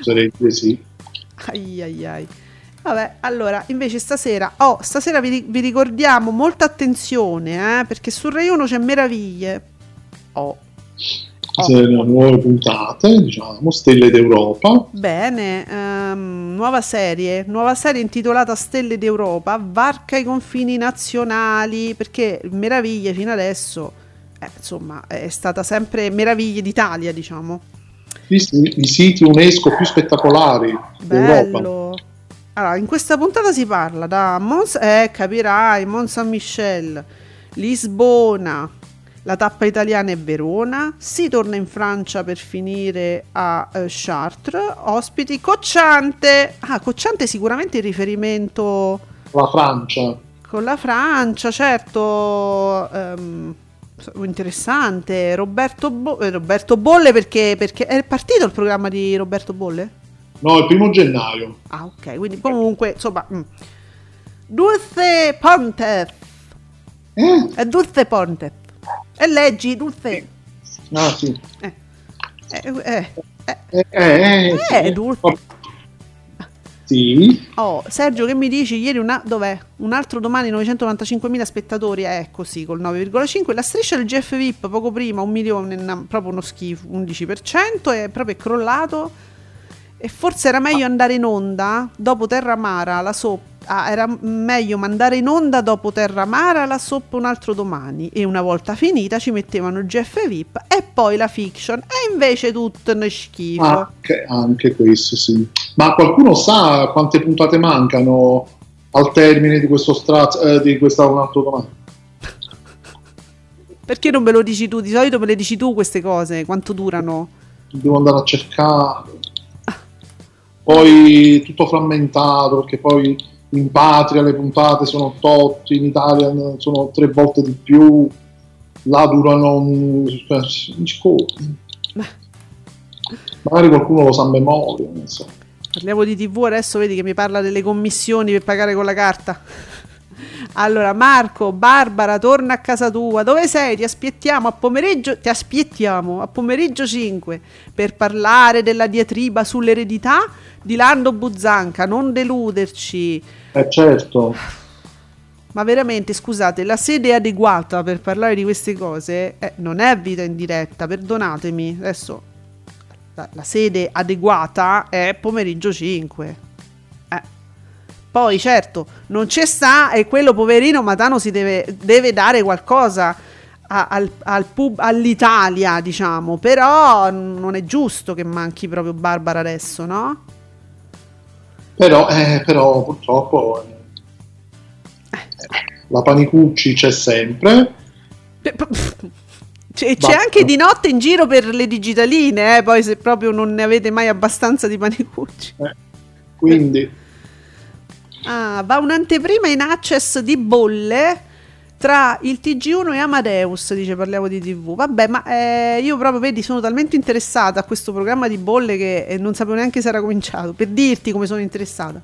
S4: sarebbe sì.
S3: Ai ai ai. Vabbè, allora, invece stasera, oh, stasera vi, vi ricordiamo molta attenzione, eh, perché su Rai 1 c'è meraviglie. Oh. Oh.
S4: Nuove puntate, diciamo, Stelle d'Europa.
S3: Bene, ehm, nuova serie, nuova serie intitolata Stelle d'Europa, varca i confini nazionali, perché Meraviglie fino adesso, eh, insomma, è stata sempre Meraviglie d'Italia, diciamo.
S4: I siti UNESCO più spettacolari d'Europa.
S3: Allora, in questa puntata si parla da Mons, eh, capirai, Mont Saint Michel, Lisbona, la tappa italiana è Verona, si torna in Francia per finire a eh, Chartres, ospiti Cocciante. Ah, Cocciante sicuramente il riferimento
S4: La Francia.
S3: con la Francia, certo. ehm, interessante. Roberto, Bo- eh, Roberto Bolle perché, perché è partito il programma di Roberto Bolle?
S4: No, il primo gennaio.
S3: Ah, ok, quindi comunque, insomma, mm. Dulce Ponte.
S4: Eh?
S3: È Dulce Ponte. E leggi Dulce.
S4: Ah, sì.
S3: Eh, eh, eh, eh.
S4: Eh, eh, eh, sì.
S3: Eh, Dulce.
S4: Sì,
S3: Oh, Sergio, che mi dici? Ieri una, dov'è? Un altro domani 995.000 spettatori, eh, così, col 9,5. La striscia del GF VIP poco prima, un milione, proprio uno schifo, 11%, è proprio è crollato. E forse era meglio andare in onda dopo Terramara, la soap. Ah, era meglio mandare in onda dopo Terramara la soap un altro domani. E una volta finita ci mettevano il GF VIP e poi la fiction. E invece tutto ne schifo.
S4: anche, anche questo sì. Ma qualcuno sa quante puntate mancano al termine di questo strazio, eh, di questa un altro domani? *laughs*
S3: Perché non me lo dici tu? Di solito me le dici tu queste cose, quanto durano?
S4: Devo andare a cercare. *laughs* Poi tutto frammentato perché poi in patria le puntate sono tot, in Italia sono tre volte di più, là durano un... un scopo. Magari qualcuno lo sa a memoria, so.
S3: Parliamo di TV, adesso vedi che mi parla delle commissioni per pagare con la carta. Allora, Marco, Barbara, torna a casa tua. Dove sei? Ti aspettiamo a pomeriggio. Ti aspettiamo a pomeriggio 5 per parlare della diatriba sull'eredità di Lando Buzzanca. Non deluderci.
S4: Eh certo,
S3: Ma veramente, scusate, la sede adeguata per parlare di queste cose eh, non è vita in diretta, perdonatemi. Adesso la, la sede adeguata è pomeriggio 5. Poi, certo, non c'è sta e quello poverino Matano si deve, deve dare qualcosa a- al, al pub- all'Italia, diciamo. Però non è giusto che manchi proprio Barbara adesso, no?
S4: però, eh, però purtroppo eh, la Panicucci c'è sempre. *laughs*
S3: C'è, c'è anche di notte in giro per le digitaline, eh, poi se proprio non ne avete mai abbastanza di panicucci.
S4: eh, quindi
S3: Ah, va un'anteprima in access di bolle tra il TG1 e Amadeus, dice parliamo di TV. Vabbè, ma eh, io proprio, vedi, sono talmente interessata a questo programma di bolle che eh, non sapevo neanche se era cominciato, per dirti come sono interessata.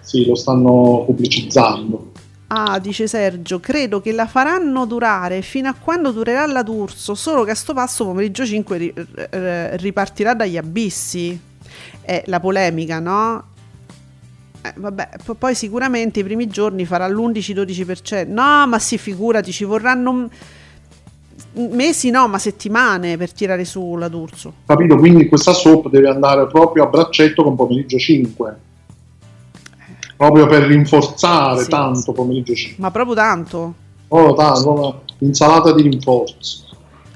S4: sì, lo stanno pubblicizzando.
S3: Ah, dice Sergio, credo che la faranno durare fino a quando durerà la D'Urso, solo che a sto passo pomeriggio 5 ri- eh, ripartirà dagli abissi. È la polemica, no? Eh, vabbè, po- poi sicuramente i primi giorni farà l'11-12%. No, ma sì, figurati, ci vorranno m- mesi, no, ma settimane per tirare su la D'Urso.
S4: Capito? Quindi questa soap deve andare proprio a braccetto con pomeriggio 5. Proprio per rinforzare
S3: Sì.
S4: tanto pomeriggio 5.
S3: Ma proprio tanto.
S4: Oh, tanto, insalata di rinforzo.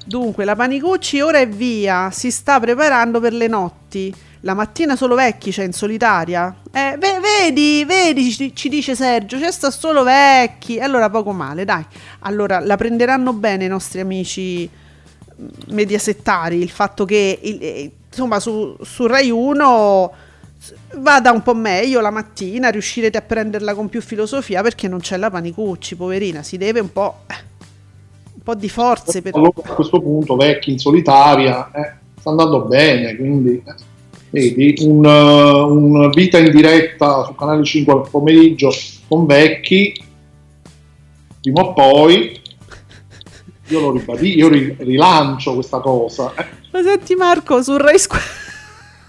S3: Dunque, la Panicucci ora è via, si sta preparando per le notti. La mattina solo vecchi c'è in solitaria. Eh, ve- vedi, vedi, ci, dice Sergio, c'è sta solo vecchi. Allora poco male, dai. Allora la prenderanno bene i nostri amici mm, mediasettari il fatto che eh, insomma su, su Rai 1 s- vada un po' meglio la mattina, riuscirete a prenderla con più filosofia perché non c'è la Panicucci, poverina, si deve un po', eh, un po' di forze per...
S4: Allora a questo punto vecchi in solitaria eh, sta andando bene, quindi eh, vedi un, eh, un vita in diretta su canale 5 al pomeriggio con vecchi, prima o poi io lo ribadisco, io ri- rilancio questa cosa. eh.
S3: Ma senti Marco, su Rai Scuola...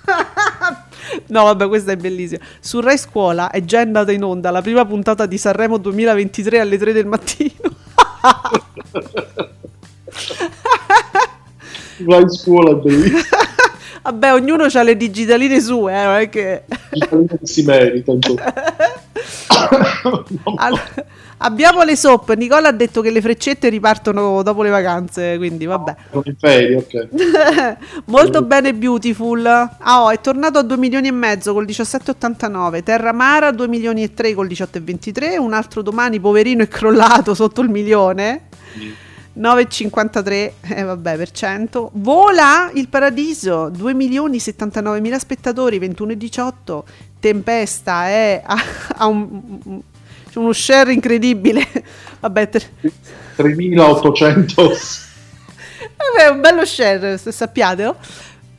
S3: *laughs* no vabbè questa è bellissima. Su Rai Scuola è già andata in onda la prima puntata di Sanremo 2023 alle 3 del mattino. *laughs*
S4: In scuola è bellissimo, *laughs*
S3: vabbè ognuno ha le digitaline sue, eh, non è che...
S4: si merita. *laughs*
S3: Allora, abbiamo le soap, Nicola ha detto che le freccette ripartono dopo le vacanze, quindi vabbè.
S4: In ferie, ok. *laughs*
S3: Molto bene Beautiful. Ah, oh, è tornato a 2 milioni e mezzo col 17,89. Terra Mara 2 milioni e 3 col 18,23. Un altro domani poverino è crollato sotto il milione. 9,53 eh, vabbè, per cento. Vola il paradiso 2 milioni 79 mila spettatori 21,18. Tempesta è a, a un, uno share incredibile. *laughs* Vabbè, ter-
S4: 3800
S3: Vabbè, un bello share, se sappiate, no?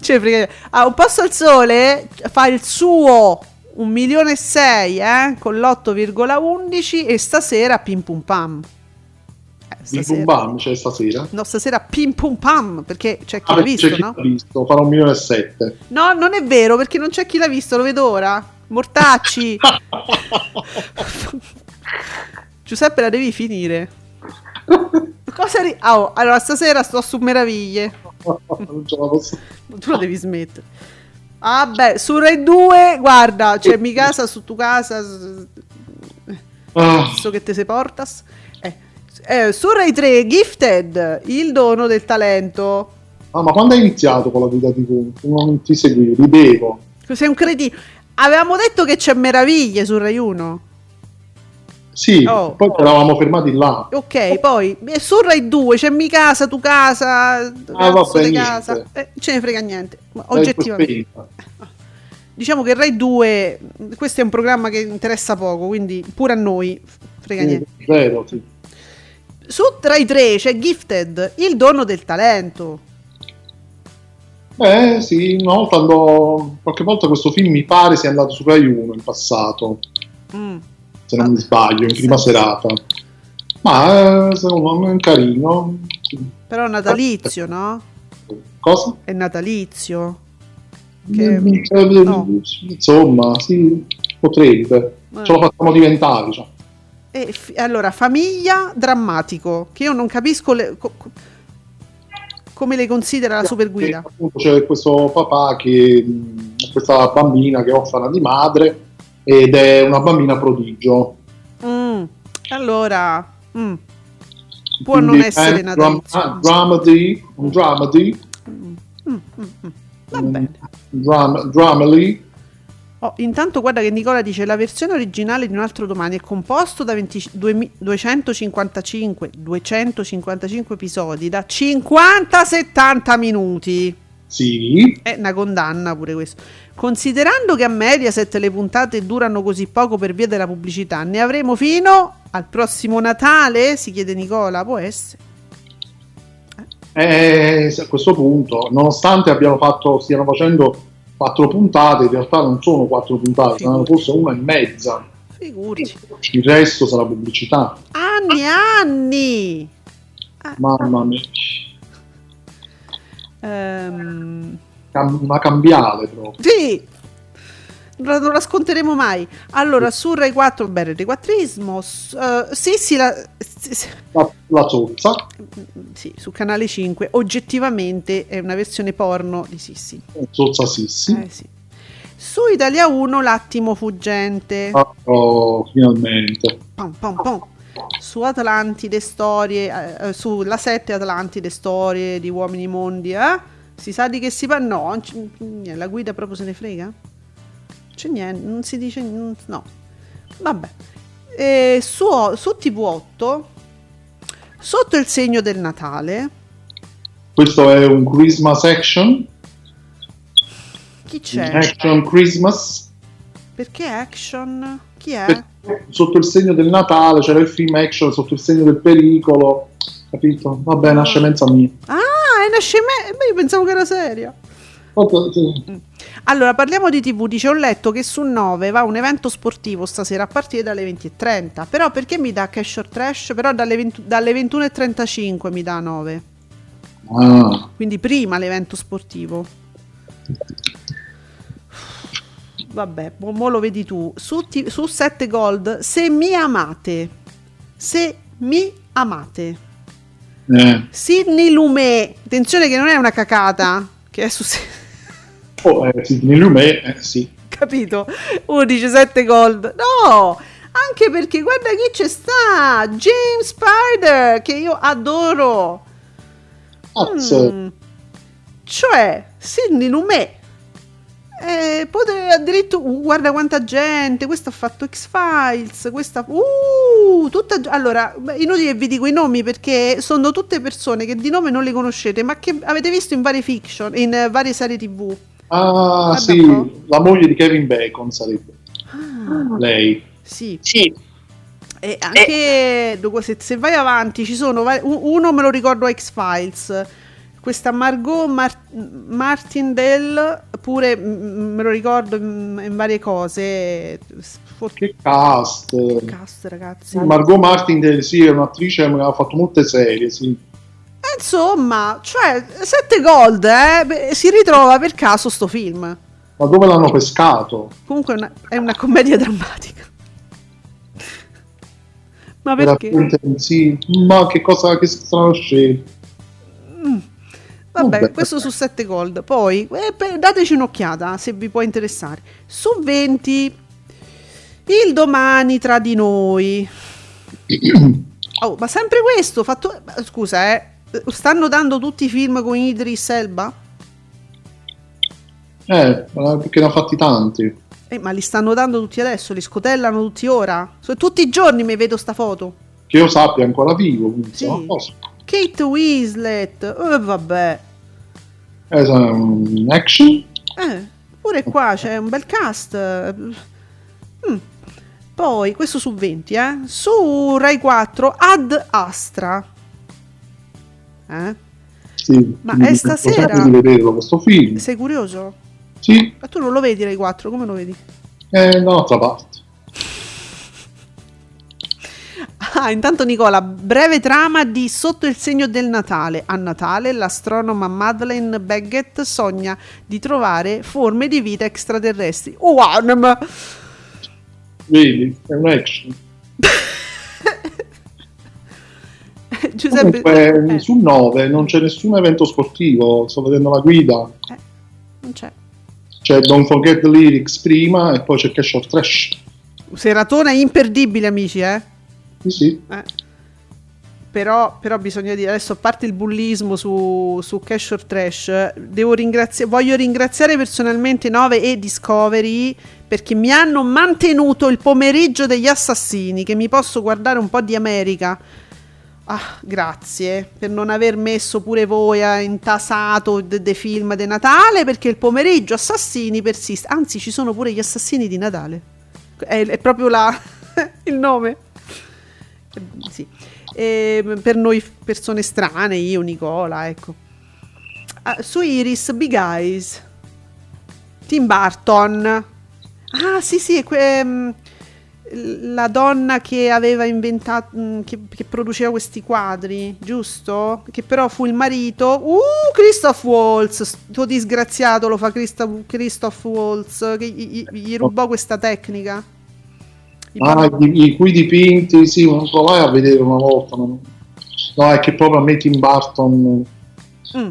S3: Cioè, perché a un passo al sole fa il suo 1 milione e 6, eh, con l'8,11 e stasera pim pum pam. Stasera.
S4: bum bam c'è stasera.
S3: No, stasera pim pum pam, perché c'è chi
S4: Ah,
S3: l'ha visto,
S4: c'è chi
S3: no?
S4: l'ha visto, farà un milione e sette.
S3: No, non è vero, perché non c'è chi l'ha visto, lo vedo ora. Mortacci. *laughs* Giuseppe, la devi finire. Cosa ri- Ah, oh, allora, stasera sto su meraviglie.
S4: non ce la posso *laughs*
S3: Tu la devi smettere. Ah, beh, su Rai 2, guarda, c'è mi casa su tu casa. s-
S4: Ah,
S3: So che te se portas. Eh, su Rai 3, Gifted, il dono del talento.
S4: ah, ma quando hai iniziato con la vita TV? Non ti seguivo, ridevo.
S3: Sei un cretino. Avevamo detto che c'è meraviglie su Rai 1.
S4: Sì,
S3: Oh.
S4: poi ci eravamo fermati là.
S3: Ok, poi eh, su Rai 2 c'è mi casa, tu casa,
S4: Ah, vabbè,
S3: casa. Eh, ce ne frega niente. Ma oggettivamente. *laughs* Diciamo che Rai 2, questo è un programma che interessa poco, quindi pure a noi frega
S4: Sì,
S3: niente.
S4: Vero, sì.
S3: Su Rai 3 c'è Gifted, il dono del talento.
S4: Eh sì, una volta andò, qualche volta questo film mi pare sia andato su Rai 1 in passato,
S3: Mm.
S4: se non
S3: Ah,
S4: mi sbaglio, in prima
S3: sì.
S4: serata. Ma eh, secondo me è carino.
S3: Però è natalizio, no?
S4: Cosa?
S3: È natalizio. Che-
S4: eh,
S3: no.
S4: Insomma, sì, potrebbe.
S3: Eh.
S4: Ce lo facciamo diventare. Cioè.
S3: E f- allora, famiglia drammatico, che io non capisco le- co- co- come le considera la super guida.
S4: appunto, c'è questo papà che questa bambina che è orfana di madre ed è una bambina prodigio.
S3: Mm, Allora, mm, può
S4: Quindi
S3: non essere
S4: un dram-
S3: natalizio.
S4: dramedy, un dramedy,
S3: Mm, mm, mm. Va
S4: un
S3: bene.
S4: dram- dramedy,
S3: Oh, intanto guarda che Nicola dice la versione originale di Un altro domani è composto da 20 duemi- 255, 255 episodi da 50-70 minuti.
S4: sì,
S3: È una condanna pure questo. Considerando che a Mediaset le puntate durano così poco per via della pubblicità, ne avremo fino al prossimo Natale? Si chiede Nicola, può essere.
S4: Eh, a questo punto, nonostante abbiano fatto, stiano facendo quattro puntate, in realtà non sono quattro puntate, saranno forse una e mezza.
S3: Figurati.
S4: Il resto sarà pubblicità.
S3: Anni anni!
S4: Mamma mia,
S3: Ehm,
S4: Cam- una cambiale proprio.
S3: sì! Non la sconteremo mai. Allora, su Rai 4, beh, Rai 4ismo, s- eh, sì, sì, la- sì,
S4: La, la zozza,
S3: sì, su Canale 5, oggettivamente è una versione porno di Sissi.
S4: zozza Sissi.
S3: Eh, sì. Su Italia 1, L'attimo fuggente.
S4: Ah, oh, finalmente.
S3: Pom, pom, pom. Su Atlantide storie, eh, eh, sulla 7 Atlantide storie di uomini mondi, eh? Si sa di che si parla? No, la guida proprio se ne frega? C'è niente, non si dice no. Vabbè. E su, su TV8 sotto il segno del Natale
S4: Questo è un Christmas action.
S3: chi c'è?
S4: Action Christmas.
S3: Perché action? Chi è?
S4: Perché Sotto il segno del Natale c'era il film action sotto il segno del pericolo. Capito? Vabbè, una scemenza mia.
S3: Ah, è una scemenza. Io pensavo che era seria.
S4: Vabbè, sì.
S3: Allora, parliamo di TV. Dice: Ho letto che su 9 va un evento sportivo stasera a partire dalle 20.30. Però perché mi dà Cash or Trash? Però dalle, 20 dalle 21.35 mi dà 9.
S4: Ah,
S3: Quindi prima l'evento sportivo. Vabbè, mo, lo vedi tu. Su, ti- su 7 Gold, se mi amate. Se mi amate.
S4: eh.
S3: Sidney Lumet. Attenzione che non è una cacata. Che è su...
S4: Oh, eh, Sidney Lumet, eh, sì.
S3: capito? Uno dice 7 gold. No! Anche perché guarda chi c'è sta! James Spider, che io adoro.
S4: Cazzo.
S3: Mm. Cioè, Sidney Lumet. Eh, potre- addirittura, uh, guarda quanta gente, questo ha fatto X-Files, questa... Uh, tutta... Allora, inutile che vi dico i nomi perché sono tutte persone che di nome non le conoscete, ma che avete visto in varie fiction, in eh, varie serie tv.
S4: Ah,
S3: Guarda
S4: sì, la moglie di Kevin Bacon sarebbe
S3: Ah,
S4: lei.
S3: sì.
S7: Sì,
S3: E anche dopo, se, se vai avanti, ci sono uno me lo ricordo X-Files. Questa Margot Mar- Martindale, pure me lo ricordo in, in varie cose. For-
S4: Che cast.
S3: Cast, ragazzi.
S4: Margot Martindale, sì, è un'attrice che ha fatto molte serie, sì.
S3: Eh, Insomma, cioè, 7 gold, eh? Si ritrova per caso sto film.
S4: Ma dove l'hanno pescato?
S3: Comunque è una, è una commedia drammatica. Ma perché?
S4: sì, ma che cosa che strano scelto.
S3: Vabbè,
S4: Vabbè.
S3: questo su 7 gold. Poi eh, per- dateci un'occhiata se vi può interessare. Su 20 il domani tra di noi. *clears throat* Oh, ma sempre questo, fatto scusa, eh. Stanno dando tutti i film con Idris Elba?
S4: Eh, perché ne ha fatti tanti.
S3: Eh, ma li stanno dando tutti adesso, li scotellano tutti ora. Tutti i giorni mi vedo sta foto.
S4: Che io sappia è ancora vivo. quindi,
S3: Sì.
S4: posso-
S3: Kate Winslet. Eh, vabbè.
S4: Eh, sa- un action?
S3: Eh, pure qua c'è un bel cast. Mm. Poi, questo su 20, eh. Su Rai 4, Ad Astra. Eh?
S4: Sì.
S3: Ma è stasera?
S4: di vederlo questo film.
S3: Sei curioso?
S4: Sì,
S3: Ma tu non lo vedi Rai 4, come lo vedi?
S4: da un'altra parte.
S3: Ah, intanto Nicola, breve trama di Sotto il segno del Natale. A Natale l'astronoma Madeleine Baggett sogna di trovare forme di vita extraterrestri. Oh, wow, ma-
S4: Vedi, è un action.
S3: Giuseppe...
S4: Comunque,
S3: eh,
S4: su 9 non c'è nessun evento sportivo. Sto vedendo la guida.
S3: non c'è.
S4: C'è Don't Forget the Lyrics prima e poi c'è Cash or Trash.
S3: Seratona imperdibile, amici, eh?
S4: Sì, sì.
S3: Eh. Però, però bisogna dire, adesso a parte il bullismo su, su Cash or Trash, devo ringraziare, voglio ringraziare personalmente 9 e Discovery perché mi hanno mantenuto il pomeriggio degli assassini, che mi posso guardare un po' di America. Ah, grazie per non aver messo pure voi a intasato dei film di Natale perché il pomeriggio assassini persiste. Anzi, ci sono pure gli assassini di Natale. È, è proprio la, *laughs* il nome. Sì. E per noi persone strane, io, Nicola, ecco. Ah, su Iris, Big Eyes. Tim Burton. Ah, sì, sì, è que- ehm, la donna che aveva inventato, mm, che, che produceva questi quadri, giusto? Che però fu il marito. Uh, Christoph Waltz, sto disgraziato lo fa Christoph, Christoph Waltz, che gli, gli- gli rubò questa tecnica. I
S4: Ah, i, i cui dipinti, sì, non provai a vedere una volta. ma- No, è che proprio a me Tim Burton.
S3: Mm.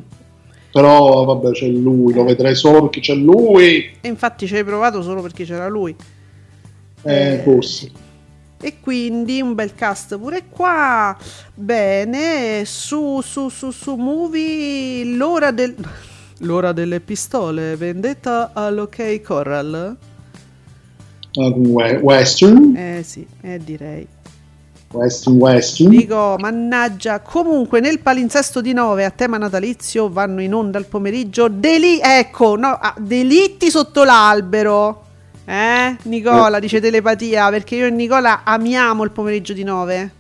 S4: Però vabbè, c'è lui, lo vedrei solo perché c'è lui.
S3: E infatti ci hai provato solo perché c'era lui.
S4: Eh, forse.
S3: E quindi un bel cast pure qua. Bene, su su su su movie l'ora del *laughs* l'ora delle pistole, vendetta all'OK Coral.
S4: Ah, we- Western,
S3: Eh sì, eh direi.
S4: Western, Western.
S3: Dico, mannaggia, comunque nel palinsesto di 9 a tema natalizio vanno in onda al pomeriggio deli- ecco, no, ah, delitti sotto l'albero. Eh, Nicola, dice telepatia, perché io e Nicola amiamo il pomeriggio di 9.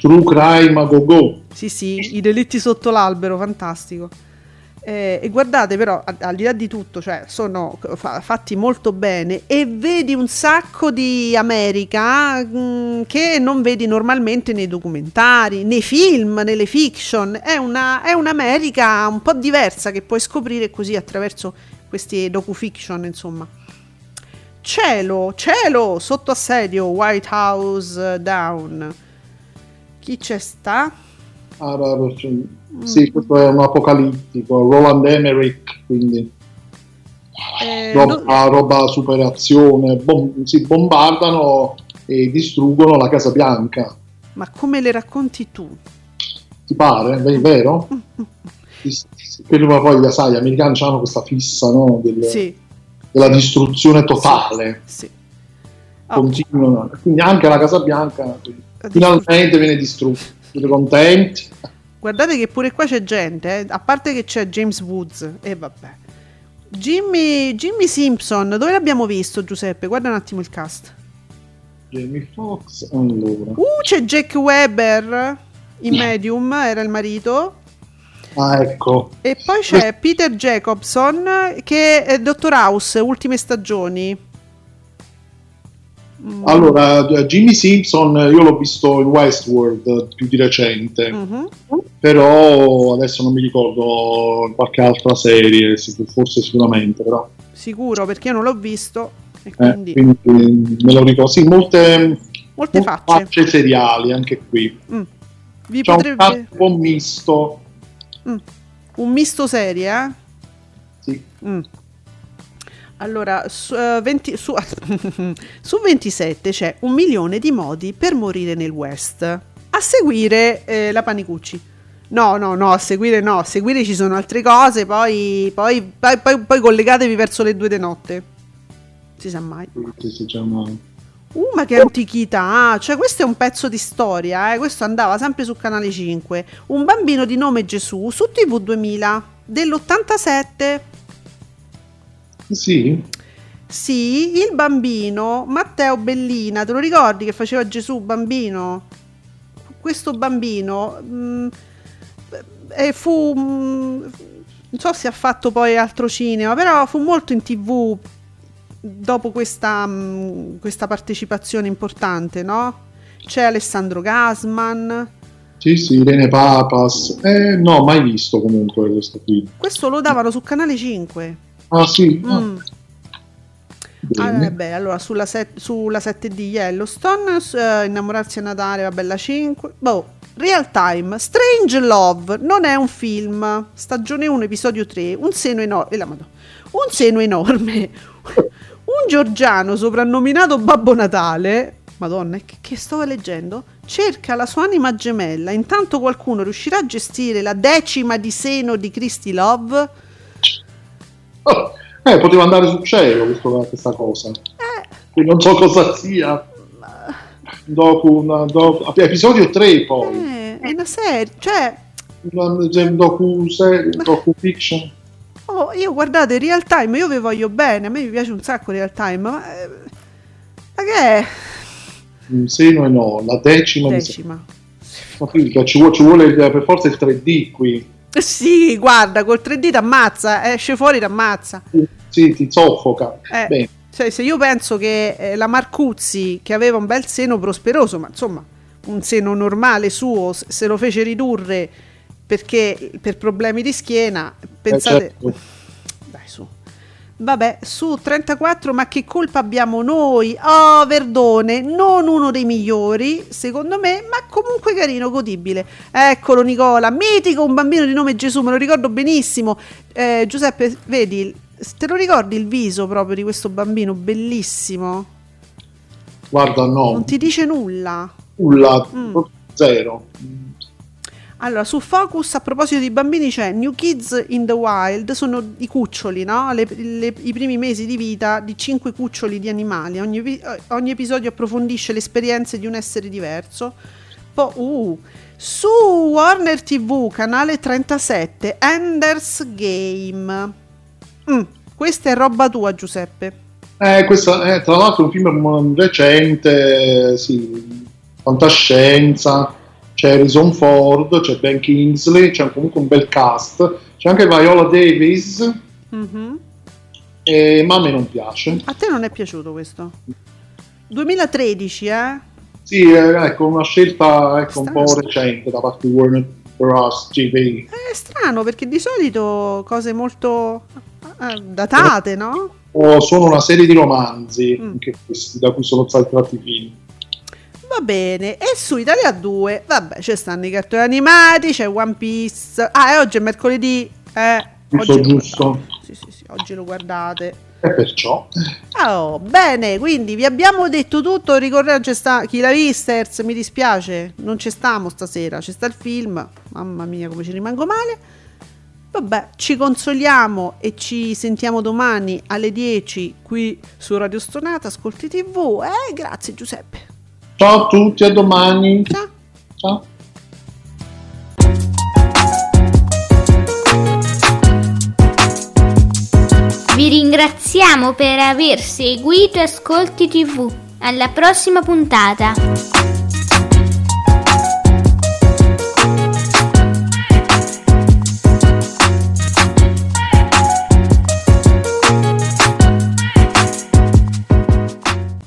S4: True Crime a Go Go.
S3: Sì, sì, i delitti sotto l'albero, fantastico. Eh, e guardate però, a- al di là di tutto, cioè, sono fa- fatti molto bene e vedi un sacco di America mh, che non vedi normalmente nei documentari, nei film, nelle fiction. È, una, è un'America un po' diversa che puoi scoprire così attraverso questi docufiction, insomma. Cielo, cielo, sotto assedio, White House eh, down. Chi c'è sta?
S4: Ah, beh, cioè, Sì, questo è un apocalittico. Roland Emmerich, quindi
S3: Eh,
S4: roba,
S3: no-
S4: roba super azione. Bom- si bombardano e distruggono la Casa Bianca.
S3: ma come le racconti tu?
S4: Ti pare? È vero? *laughs* Quello poi, sai, gli americani hanno questa fissa no, del-
S3: Sì,
S4: della distruzione totale.
S3: sì. Oh,
S4: Continuano. Quindi anche la Casa Bianca finalmente viene distrutta. Siete contenti?
S3: guardate che pure qua c'è gente, eh, a parte che c'è James Woods e vabbè. Jimmy, Jimmy Simpson, dove l'abbiamo visto Giuseppe? Guarda un attimo il cast.
S4: Jamie Foxx, allora.
S3: Uh, c'è Jack Weber in Medium, era il marito.
S4: Ah, ecco.
S3: E poi c'è Peter Jacobson che è Dottor House, ultime stagioni. Mm.
S4: Allora, Jimmy Simpson io l'ho visto in Westworld eh, più di recente,
S3: Mhm.
S4: però adesso non mi ricordo qualche altra serie, forse sicuramente, però
S3: Sicuro perché io non l'ho visto e
S4: eh,
S3: quindi
S4: quindi eh, me lo ricordo. Sì, molte,
S3: molte
S4: molte
S3: facce.
S4: seriali anche qui.
S3: Mm. Vi
S4: C'è
S3: potrebbe
S4: un po' misto.
S3: Mm. un misto serie, eh?
S4: Sì.
S3: Mm. Allora, su, eh, 20 su- *laughs* su 27 c'è un milione di modi per morire nel West. A seguire eh, la Panicucci. No, no, no, a seguire no, a seguire ci sono altre cose, poi, poi, poi, poi- collegatevi verso le due di notte. Si sa mai.
S4: Sì, sì, una-
S3: Uh, ma che antichità! Cioè, questo è un pezzo di storia, eh? Questo andava sempre su Canale 5. Un bambino di nome Gesù su TV 2000 dell'87.
S4: Sì,
S3: Sì, il bambino Matteo Bellina, te lo ricordi che faceva Gesù bambino? Questo bambino mh, e fu mh, non so se ha fatto poi altro cinema, però fu molto in TV dopo questa, mh, questa partecipazione importante, no? C'è Alessandro Gasman.
S4: sì, sì, Irene Papas. Eh, no, mai visto comunque questo qui.
S3: Questo lo davano su Canale 5.
S4: Ah, sì. ah,
S3: Mm. Ah,
S4: bene.
S3: vabbè, allora sulla, set- sulla 7 di Yellowstone, s- eh, innamorarsi a Natale, vabbè, la 5. Boh, Real Time, Strange Love, non è un film. Stagione 1, episodio 3, un seno enorme. un seno enorme. Un georgiano soprannominato Babbo Natale. Madonna, che, che stavo leggendo? Cerca la sua anima gemella. Intanto qualcuno riuscirà a gestire la decima di seno di Christy Love?
S4: Oh, eh, poteva andare sul cielo questo- questa cosa.
S3: Eh,
S4: non so cosa sia. Una, docu- episodio 3 poi.
S3: eh, è una serie, cioè,
S4: Una, cioè, docu, serie, docu fiction.
S3: Oh, io guardate, Real Time, io vi voglio bene, a me mi piace un sacco Real Time, ma, eh, ma che è?
S4: Un seno e no, la decima.
S3: Decima.
S4: Ma figa, ci vuole, ci vuole per forza il 3D qui.
S3: Eh, Sì, guarda, col 3D ti ammazza, esce fuori ti ammazza.
S4: Sì, ti soffoca.
S3: Eh. Cioè, se io penso che eh, la Marcuzzi, che aveva un bel seno prosperoso, ma insomma, un seno normale suo, se lo fece ridurre perché per problemi di schiena, pensate...
S4: certo.
S3: Dai, su. Vabbè, su 34, ma che colpa abbiamo noi? Oh, Verdone, non uno dei migliori, secondo me, ma comunque carino, godibile. Eccolo Nicola, mitico, un bambino di nome Gesù, me lo ricordo benissimo. Eh, Giuseppe, vedi, te lo ricordi il viso proprio di questo bambino? Bellissimo.
S4: Guarda, no,
S3: Non ti dice nulla.
S4: nulla,
S3: Mm.
S4: zero.
S3: Allora, su Focus a proposito di bambini c'è New Kids in the Wild, sono i cuccioli, no? Le- le- I primi mesi di vita di cinque cuccioli di animali. Ogni, epi- ogni episodio approfondisce le esperienze di un essere diverso. Poi, uh, su Warner TV, canale 37, Ender's Game. Mm, questa è roba tua, Giuseppe.
S4: Eh, questo è tra l'altro un film recente, sì, fantascienza, c'è Harrison Ford, c'è Ben Kingsley, c'è comunque un bel cast, c'è anche Viola Davis,
S3: Mhm.
S4: eh, ma a me non piace.
S3: A te non è piaciuto questo? 2013, eh?
S4: Sì, eh, ecco, una scelta ecco, un po' recente da parte di Warner Bros. TV.
S3: È strano perché di solito cose molto eh, datate, no?
S4: O sono una serie di romanzi,
S3: Mm.
S4: questi, da cui sono stati tratti i film.
S3: Va bene, e su Italia 2, vabbè, ci stanno i cartoni animati, c'è One Piece. Ah, e oggi è mercoledì. Eh,
S4: Giusto, giusto.
S3: Sì, sì, sì, oggi lo guardate.
S4: E perciò...
S3: Oh, bene, quindi vi abbiamo detto tutto, ricordate c'è sta chi l'ha vista, Ers, mi dispiace, non ci stiamo stasera, c'è sta il film, mamma mia come ci rimango male. Vabbè, ci consoliamo e ci sentiamo domani alle 10 qui su Radio Stonata, Ascolti TV. Eh, grazie Giuseppe.
S4: Ciao a tutti, a domani.
S3: Ciao.
S4: Ciao.
S6: Vi ringraziamo per aver seguito Ascolti TV. Alla prossima puntata.